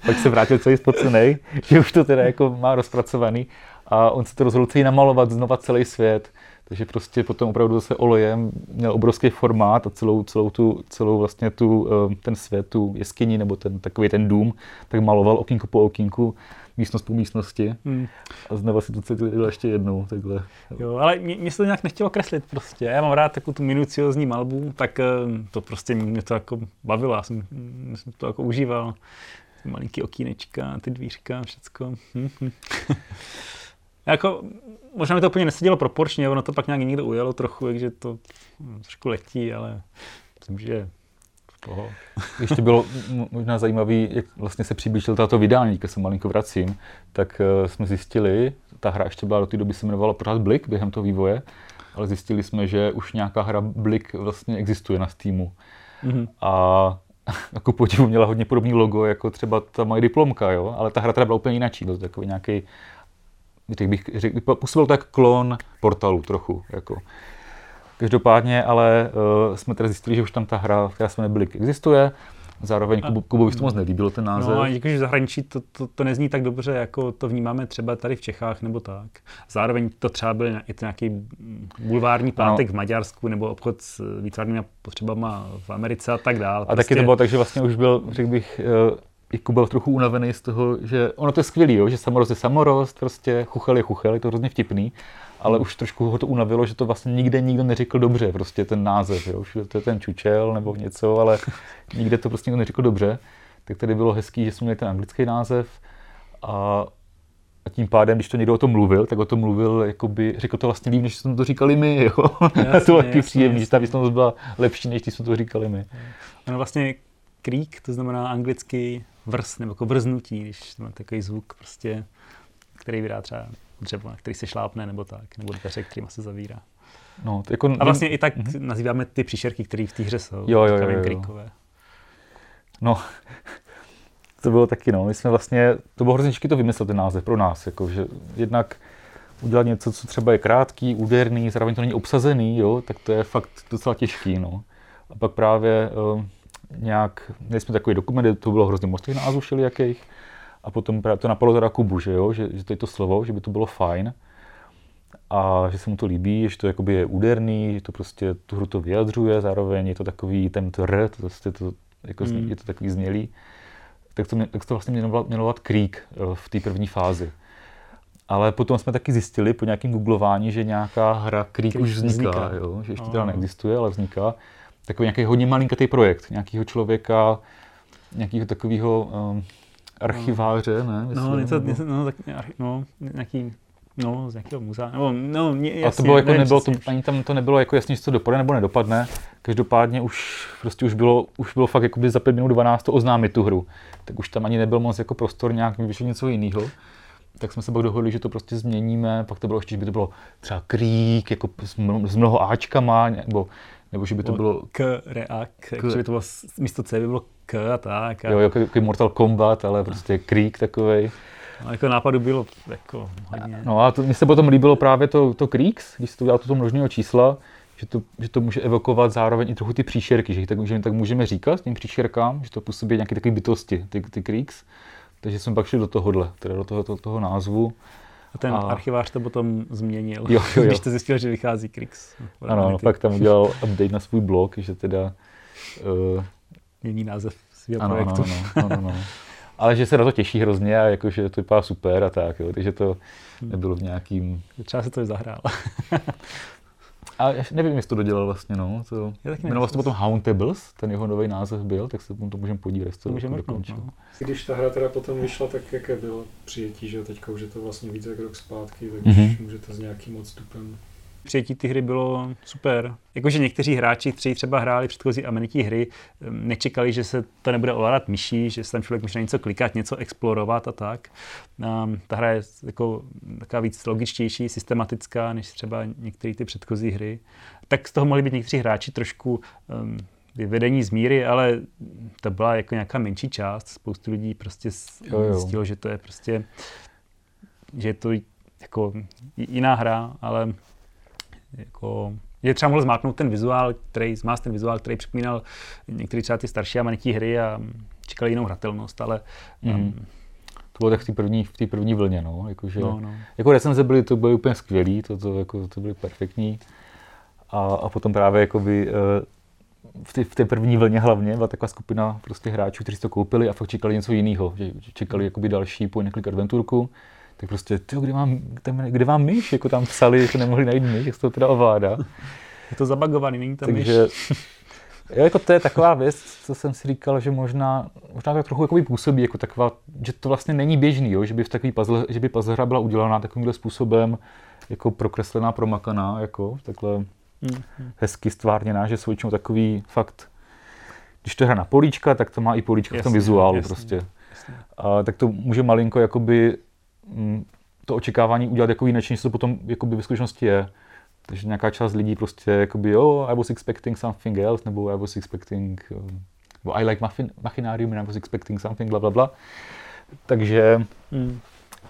Pak se vrátil celý spocený, že už to teda jako má rozpracovaný. a on se to rozhodl celý namalovat znova celý svět. Takže prostě potom opravdu zase olejem měl obrovský formát a celou, celou, tu, celou vlastně tu, eh, ten svět, tu jeskyni nebo ten, takový ten dům, tak maloval okýnko po okýnku, místnost po místnosti hmm. a znova si to celé ještě jednou takhle. Jo, ale mě, mě se to nějak nechtělo kreslit prostě. Já mám rád takovou tu minuciozní malbu, tak eh, to prostě mě to jako bavilo, já jsem, jsem to jako užíval. Malinký okýnečka, ty dvířka, všecko. Hm, hm. [laughs] jako, možná mi to úplně nesedělo proporčně, ono to pak nějak někdo ujelo trochu, takže to hm, trošku letí, ale myslím, že toho. Ještě bylo možná zajímavé, jak vlastně se přiblížil tato vydání, když se malinko vracím, tak uh, jsme zjistili, ta hra ještě byla do té doby se jmenovala pořád Blik během toho vývoje, ale zjistili jsme, že už nějaká hra Blik vlastně existuje na Steamu. Mm-hmm. A [laughs] jako podivu měla hodně podobný logo, jako třeba ta moje diplomka, jo? ale ta hra teda byla úplně jináčí, byl to takový nějaký bych řekl, působil tak klon portalu trochu. Jako. Každopádně ale uh, jsme teda zjistili, že už tam ta hra, která se jmenuje Blik, existuje. Zároveň Kubu, Kubovi to moc nelíbilo ten název. No a jakože v zahraničí to, to, to, nezní tak dobře, jako to vnímáme třeba tady v Čechách nebo tak. Zároveň to třeba byl nějaký bulvární plátek no. v Maďarsku nebo obchod s výtvarnými potřebama v Americe a tak dále. A prostě... taky to bylo tak, že vlastně už byl, řekl bych, uh, i Kuba byl trochu unavený z toho, že ono to je skvělý, jo, že samorost je samorost, prostě chuchel je chuchel, je to hrozně vtipný, ale už trošku ho to unavilo, že to vlastně nikde nikdo neřekl dobře, prostě ten název, jo, už to je ten čučel nebo něco, ale nikde to prostě nikdo neřekl dobře. Tak tady bylo hezký, že jsme měli ten anglický název a a tím pádem, když to někdo o tom mluvil, tak o tom mluvil, jakoby, řekl to vlastně líp, než jsme to říkali my, jo. [laughs] Jasně, to taky příjemný, že ta výslednost byla lepší, než když jsme to říkali my. Ono vlastně creak, to znamená anglicky vrs, nebo jako vrznutí, když to má takový zvuk prostě, který vydá třeba dřevo, na který se šlápne, nebo tak, nebo dveře, kterýma se zavírá. No, to jako, a vlastně i tak mm-hmm. nazýváme ty příšerky, které v té hře jsou. Jo, jo, jo, jo. No, [laughs] to bylo taky, no. My jsme vlastně, to bylo hrozně to vymyslet, ten název pro nás, jako, že jednak udělat něco, co třeba je krátký, úderný, zároveň to není obsazený, jo, tak to je fakt docela těžký, no. A pak právě uh, nějak, měli jsme takový dokument, to bylo hrozně moc těch názvů všelijakých, a potom to napadlo teda Kubu, že, jo? že, že to je to slovo, že by to bylo fajn a že se mu to líbí, že to jakoby je úderný, že to prostě tu hru to vyjadřuje, zároveň je to takový ten r, to, prostě to, jako mm. je to takový znělý. Tak to, mě, tak to vlastně mělo jmenovat Creek eh, v té první fázi. Ale potom jsme taky zjistili po nějakém googlování, že nějaká hra Creek už vzniká, vzniká. Jo? že ještě teda neexistuje, ale vzniká. Takový nějaký hodně malinkatý projekt, nějakého člověka, nějakého takového um, archiváře, ne? Myslím, no, něco, něco, no, tak, no, nějaký No, z nějakého muzea. Nebo, no, jasně, a to bylo jako, nebylo, to, ani tam to nebylo jako jasně, co dopadne nebo nedopadne. Každopádně už, prostě už bylo, už bylo fakt jakoby za 5 minut 12 to oznámit tu hru. Tak už tam ani nebyl moc jako prostor nějak vyšet něco jiného. Tak jsme se pak dohodli, že to prostě změníme, pak to bylo ještě, že by to bylo třeba krík, jako s mnoho Ačkama, nebo, nebo že by to bylo... K, reak, k, že by to bylo místo C by bylo K a tak. A... Jo, jako, jako Mortal Kombat, ale prostě krík takovej. No, jako nápadu bylo jako hodně. No a to, mně se potom líbilo právě to, to Creeks, když se to udělal toto množného čísla, že to, že to může evokovat zároveň i trochu ty příšerky, že tak, že tak můžeme říkat těm příšerkám, že to působí nějaké takové bytosti, ty, ty Creeks. Takže jsme pak šli do tohohle, teda do toho, to, toho názvu. A ten a... archivář to potom změnil, jo, jo, [laughs] jo. když to zjistil, že vychází Krix. Ano, no, pak tam udělal update na svůj blog, že teda... Uh... Mění název svého ano, projektu. Ano, ano, ano, ano. Ale že se na to těší hrozně a jakože to vypadá super a tak, jo. takže to hmm. nebylo v nějakým... Třeba se to zahrál. [laughs] A nevím, jestli to dodělal vlastně, no. To, jmenoval se to potom Hauntables, ten jeho nový název byl, tak se to můžeme podívat, jestli to můžeme dokončil. No. Když ta hra teda potom vyšla, tak jaké bylo přijetí, že teďka už je to vlastně více jak rok zpátky, tak mm-hmm. už můžete s nějakým odstupem přijetí ty hry bylo super. Jakože někteří hráči, kteří třeba hráli předchozí amenití hry, nečekali, že se to nebude ovládat myší, že se tam člověk může něco klikat, něco explorovat a tak. Um, ta hra je jako taková víc logičtější, systematická, než třeba některé ty předchozí hry. Tak z toho mohli být někteří hráči trošku um, vyvedení z míry, ale to byla jako nějaká menší část. Spoustu lidí prostě zjistilo, že to je prostě, že je to jako jiná hra, ale jako, je třeba mohl zmáknout ten vizuál, který, zmást ten vizuál, který připomínal některé třeba ty starší amanití hry a čekali jinou hratelnost, ale mm. um, to bylo tak v té první, v té první vlně, no. Jako, že, No, no. jako recenze byly, to byly úplně skvělý, to, to, jako, to byly perfektní. A, a potom právě jakoby, eh, v té, v té první vlně hlavně byla taková skupina prostě hráčů, kteří si to koupili a fakt čekali něco jiného, čekali jakoby další point and click adventurku, tak prostě, tyjo, kde, mám, tam, kde vám myš, jako tam psali, že nemohli najít myš, jak se to teda ovládá. Je to zabagovaný, není tam Takže jo, jako to je taková věc, co jsem si říkal, že možná, možná to trochu jakoby působí, jako taková, že to vlastně není běžný, jo, že by v takový puzzle, že by puzzle hra byla udělaná takovýmhle způsobem, jako prokreslená, promakaná, jako takhle Hmm, hmm. hezky stvárněná, že jsou většinou takový fakt, když to hra na políčka, tak to má i políčka v tom Jasně, vizuálu jasně. prostě. Jasně. A tak to může malinko jakoby to očekávání udělat jako jiné, než to potom jakoby ve skutečnosti je. Takže nějaká část lidí prostě jakoby, jo, I was expecting something else, nebo I was expecting, um, nebo I like muffin, machinarium, and I was expecting something, bla, bla, bla. Takže, Hmm.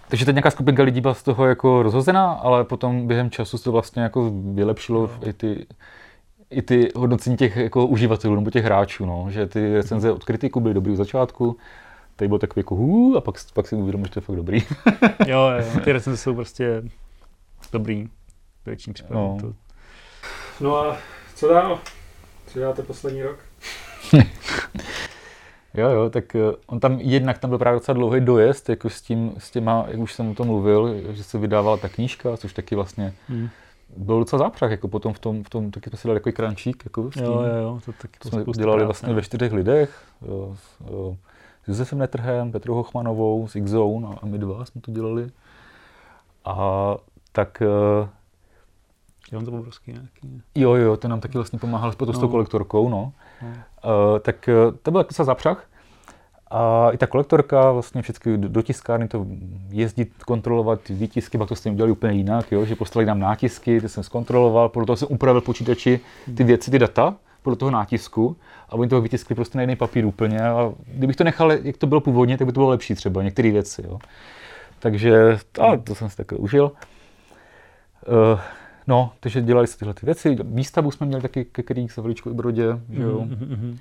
takže teď nějaká skupinka lidí byla z toho jako rozhozená, ale potom během času se to vlastně jako vylepšilo i ty, i ty hodnocení těch jako uživatelů nebo těch hráčů, no, že ty recenze od kritiků byly dobrý od začátku, tady byl takový jako hů, a pak, pak si uvědomil, že to je fakt dobrý. [laughs] Jo, jo, [laughs] ty recenze jsou prostě dobrý. Většině případů. No. To, No a co dál? Co děláte poslední rok? [laughs] Jo, jo, tak eh, on tam jednak tam byl právě docela dlouhý dojezd, jako s, tím, s těma, jak už jsem o tom mluvil, že se vydávala ta knížka, což taky vlastně hmm. byl docela zápřah, jako potom v tom, v tom taky jsme si dali takový krančík, jako s tím. Jo, jo, jo, to taky To jsme spousta dělali práce, vlastně no. ve čtyřech lidech, jo, jo, s Josefem Netrhem, Petrou Hochmanovou, s X-Zone a, a my dva jsme to dělali. A tak eh, Jo, to obrovský nějaký. jo, jo, ten nám taky vlastně pomáhal potom s tou No. kolektorkou, no. No. Uh, tak uh, to byl docela zapřah. A i ta kolektorka, vlastně všechny do, tiskárny to jezdit, kontrolovat výtisky, pak to s tím udělali úplně jinak, jo? že poslali nám nátisky, ty jsem zkontroloval, toho jsem upravil počítači ty věci, ty data, podle toho nátisku a oni toho vytiskli prostě na jiný papír úplně a kdybych to nechal, jak to bylo původně, tak by to bylo lepší třeba, některé věci, jo. Takže a, to jsem si takhle užil. Uh, no, takže dělali se tyhle ty věci. Výstavu jsme měli taky ke Krýk se veličku i Brodě, že jo. Mhm, mhm, mhm.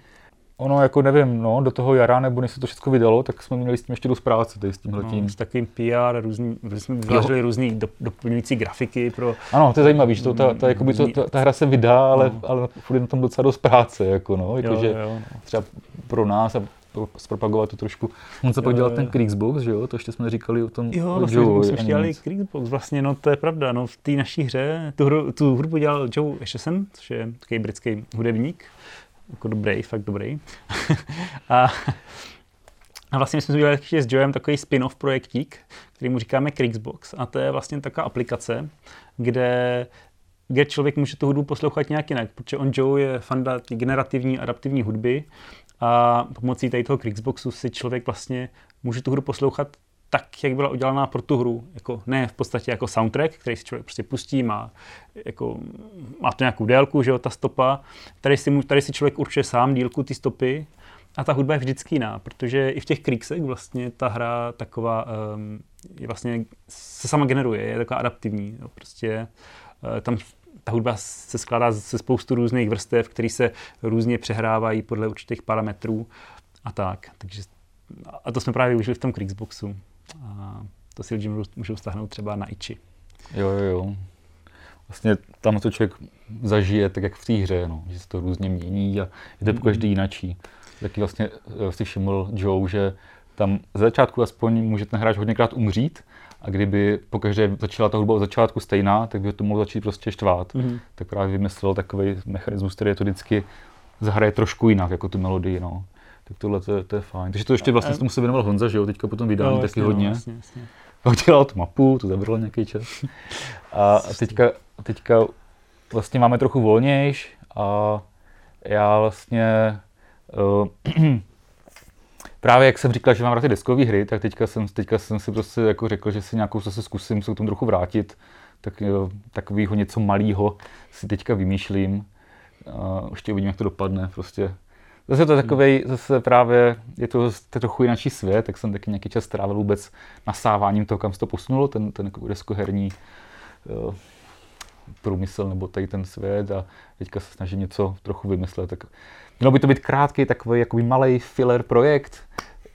Ono jako nevím, no, do toho jara, nebo než se to všechno vydalo, tak jsme měli s tím ještě dost práce, tady s tímhletím. No, s takovým PR, různý, jsme vytvářeli různý do, doplňující grafiky pro... Ano, to je zajímavé, že to, ta, ta, jakoby to, ta, ta, hra se vydá, ale, No. ale furt je na tom docela dost práce, jako no, jako Jo, že jo, no. třeba pro nás a pro, zpropagovat to trošku. On se pak dělal ten Kriegsbox, že jo, to ještě jsme říkali o tom. Jo, vlastně Joe, my jsme ani dělali. Creekbox, vlastně, no to je pravda, no v té naší hře, tu, hru, tu hudbu dělal Joe Esheson, což je takový britský hudebník, jako dobrý, fakt dobrý. [laughs] a, a vlastně jsme udělali ještě s Joem takový spin-off projektík, který mu říkáme Creeksbox a to je vlastně taková aplikace, kde kde člověk může tu hudbu poslouchat nějak jinak, protože on Joe je fanda generativní adaptivní hudby a pomocí tady toho Creeksboxu si člověk vlastně může tu hru poslouchat tak, jak byla udělaná pro tu hru. Jako, ne v podstatě jako soundtrack, který si člověk prostě pustí, má, jako, má to nějakou délku, že jo, ta stopa. Tady si, tady si člověk určuje sám dílku ty stopy a ta hudba je vždycky jiná, protože i v těch Creeksech vlastně ta hra taková um, je vlastně se sama generuje, je taková adaptivní. Jo, prostě uh, tam ta hudba se skládá ze spoustu různých vrstev, které se různě přehrávají podle určitých parametrů a tak. Takže, a to jsme právě využili v tom Creeksboxu. A to si lidi můžou, stáhnout třeba na Ichi. Jo, jo, jo. Vlastně tam to člověk zažije tak, jak v té hře, no, že se to různě mění a je to Mhm. každý jinačí. Taky vlastně eh, si všiml Joe, že tam ze začátku aspoň může ten hráč hodněkrát umřít a kdyby pokaždé začala ta hudba od začátku stejná, tak by to mohlo začít prostě štvát. Mhm. Tak právě vymyslel takový mechanismus, který je to vždycky zahraje trošku jinak, jako tu melodii, no. Tak tohle to, je- to je fajn. Takže to ještě vlastně A- se tomu se věnoval Honza, že jo, teďka potom vydání taky jasně, hodně. No, jasně, jasně. Udělal tu mapu, to zabralo nějaký čas. A teďka, teďka vlastně máme trochu volnějš a já vlastně uh, [clears throat] právě jak jsem říkal, že mám rád ty deskové hry, tak teďka jsem, teďka jsem si prostě jako řekl, že si nějakou zase zkusím se k tomu trochu vrátit. Tak jo, takového něco malého si teďka vymýšlím. A ještě uvidím, jak to dopadne. Prostě Zase to je takovej, zase právě, je to, to trochu jiný svět, tak jsem taky nějaký čas strávil vůbec nasáváním toho, kam se to posunulo, ten, ten jako deskoherní uh, průmysl nebo tady ten svět a teďka se snažím něco trochu vymyslet. Tak mělo by to být krátký takový jakoby malý filler projekt,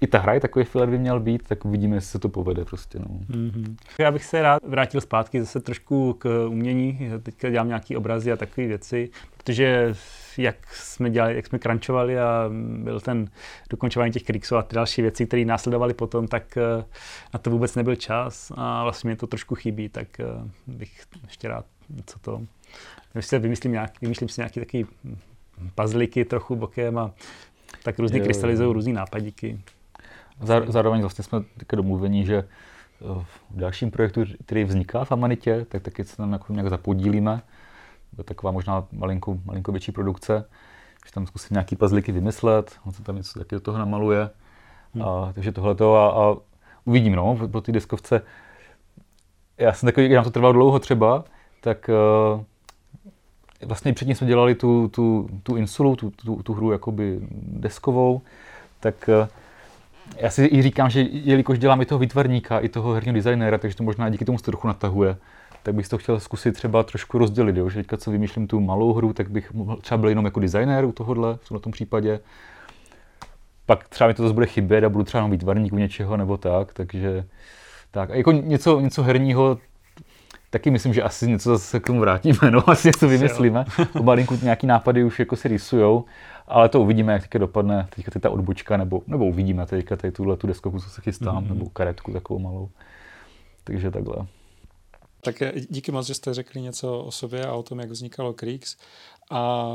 i ta hra je takový filet by měl být, tak uvidíme, jestli se to povede prostě. No. Mm-hmm. Já bych se rád vrátil zpátky zase trošku k umění. Teďka dělám nějaký obrazy a takové věci, protože jak jsme dělali, jak jsme crunchovali a byl ten dokončování těch kriksů a ty další věci, které následovaly potom, tak eh, na to vůbec nebyl čas a vlastně mě to trošku chybí, tak eh, bych ještě rád něco to... Když vymyslím, nějak, vymyslím si nějaký takový puzzliky trochu bokem a tak různě krystalizují různý nápadíky. Zároveň vlastně jsme domluvení, že v dalším projektu, který vzniká v Amanitě, tak taky se tam jako nějak zapodílíme. To taková možná malinko, malinko větší produkce, že tam zkusím nějaký puzzliky vymyslet, on se tam něco taky do toho namaluje. Hmm. A, takže tohle a, a uvidím, no, po té deskovce. Já jsem takový, nám to trvalo dlouho třeba, tak uh, vlastně předtím jsme dělali tu, tu, tu insulu, tu, tu, tu hru jakoby deskovou, tak uh, já si i říkám, že jelikož dělám i toho výtvarníka, i toho herního designéra, takže to možná díky tomu se trochu natahuje, tak bych to chtěl zkusit třeba trošku rozdělit, jo? že teďka co vymýšlím tu malou hru, tak bych třeba byl jenom jako designér u tohohle, v tom případě. Pak třeba mi to zase bude chybět a budu třeba jenom výtvarník u něčeho nebo tak, takže tak. A jako něco, něco herního, taky myslím, že asi něco zase k tomu vrátíme, [laughs] no, asi něco vymyslíme. Pomalinku nějaký nápady už jako se rysujou, ale to uvidíme, jak teďka dopadne teďka ta odbočka, nebo, nebo uvidíme teďka tady tuhle tu deskovku, co se chystám, mm-hmm. nebo karetku takovou malou. Takže takhle. Tak díky moc, že jste řekli něco o sobě a o tom, jak vznikalo Creeks. A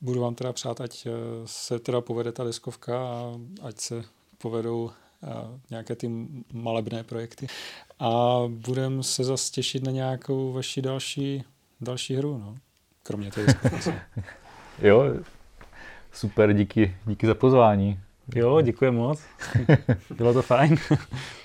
budu vám teda přát, ať eh, se teda povede ta deskovka a ať se povedou eh, nějaké ty malebné projekty. A budeme se zase těšit na nějakou vaši další, další hru, no. Kromě té [laughs] jo, super, díky, díky za pozvání. Jo, děkuji moc. Bylo to fajn. [laughs]